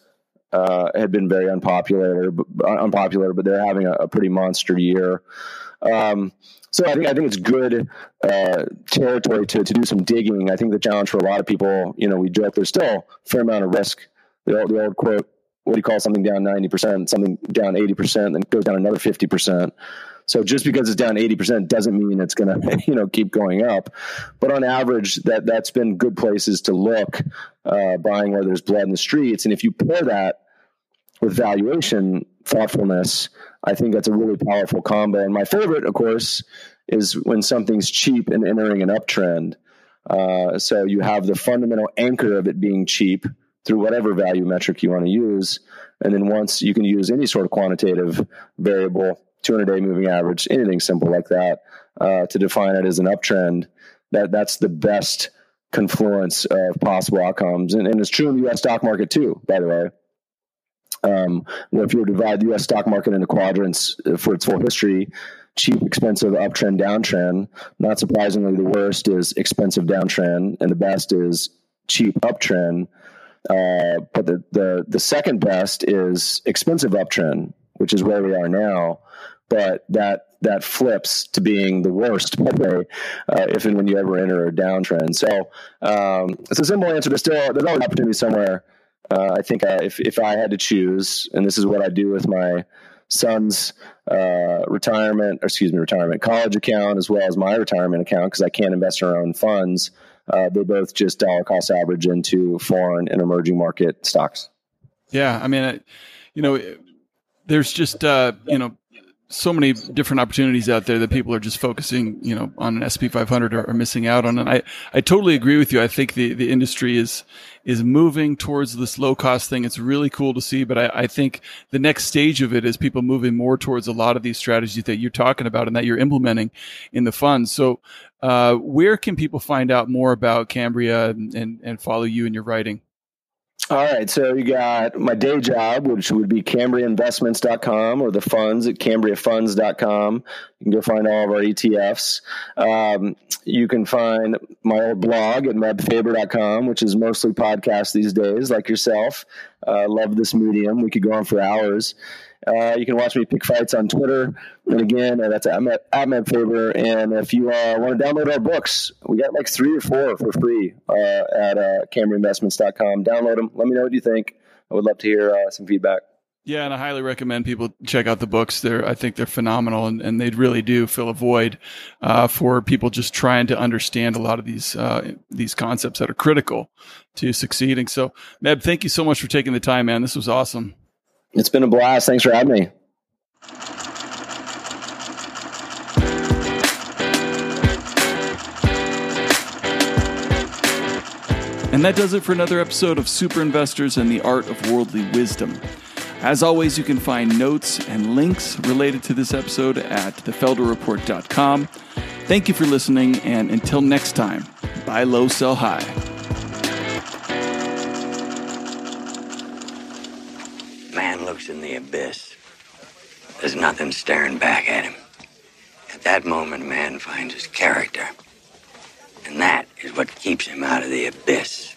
uh, had been very unpopular, unpopular, but they're having a, a pretty monster year. Um, so I think I think it's good uh, territory to to do some digging. I think the challenge for a lot of people, you know, we joke there's still a fair amount of risk. The old, the old quote what do you call something down 90%, something down 80%, then goes down another 50%. So just because it's down 80% doesn't mean it's going to, you know, keep going up. But on average, that, that's been good places to look, uh, buying where there's blood in the streets. And if you pair that with valuation thoughtfulness, I think that's a really powerful combo. And my favorite, of course, is when something's cheap and entering an uptrend. Uh, so you have the fundamental anchor of it being cheap – through whatever value metric you want to use. And then once you can use any sort of quantitative variable, 200 day moving average, anything simple like that, uh, to define it as an uptrend, that that's the best confluence of possible outcomes. And, and it's true in the US stock market too, by the way. Um, if you were to divide the US stock market into quadrants for its full history, cheap, expensive, uptrend, downtrend, not surprisingly, the worst is expensive downtrend, and the best is cheap uptrend. Uh, but the, the the second best is expensive uptrend, which is where we are now. But that that flips to being the worst uh, if and when you ever enter a downtrend. So um, it's a simple answer. There's still there's always opportunity somewhere. Uh, I think uh, if if I had to choose, and this is what I do with my son's uh, retirement, excuse me, retirement college account as well as my retirement account because I can't invest in our own funds uh, they both just dollar cost average into foreign and emerging market stocks. Yeah, I mean, you know, there's just uh, you know so many different opportunities out there that people are just focusing, you know, on an SP 500 or, or, missing out on. And I, I totally agree with you. I think the, the industry is, is moving towards this low cost thing. It's really cool to see, but I, I think the next stage of it is people moving more towards a lot of these strategies that you're talking about and that you're implementing in the funds. So, uh, where can people find out more about Cambria and, and, and follow you in your writing? All right. So you got my day job, which would be CambriaInvestments.com or the funds at CambriaFunds.com. You can go find all of our ETFs. Um, you can find my old blog at mebfaber.com, which is mostly podcasts these days, like yourself. Uh, love this medium. We could go on for hours. Uh, you can watch me pick fights on Twitter. And again, uh, that's at, at Meb Faber. And if you uh, want to download our books, we got like three or four for free uh, at uh. Download them. Let me know what you think. I would love to hear uh, some feedback. Yeah, and I highly recommend people check out the books. They're, I think they're phenomenal, and, and they really do fill a void uh, for people just trying to understand a lot of these uh, these concepts that are critical to succeeding. So, Meb, thank you so much for taking the time, man. This was awesome. It's been a blast. Thanks for having me. And that does it for another episode of Super Investors and the Art of Worldly Wisdom. As always, you can find notes and links related to this episode at thefelderreport.com. Thank you for listening, and until next time, buy low, sell high. Looks in the abyss. There's nothing staring back at him. At that moment, a man finds his character. And that is what keeps him out of the abyss.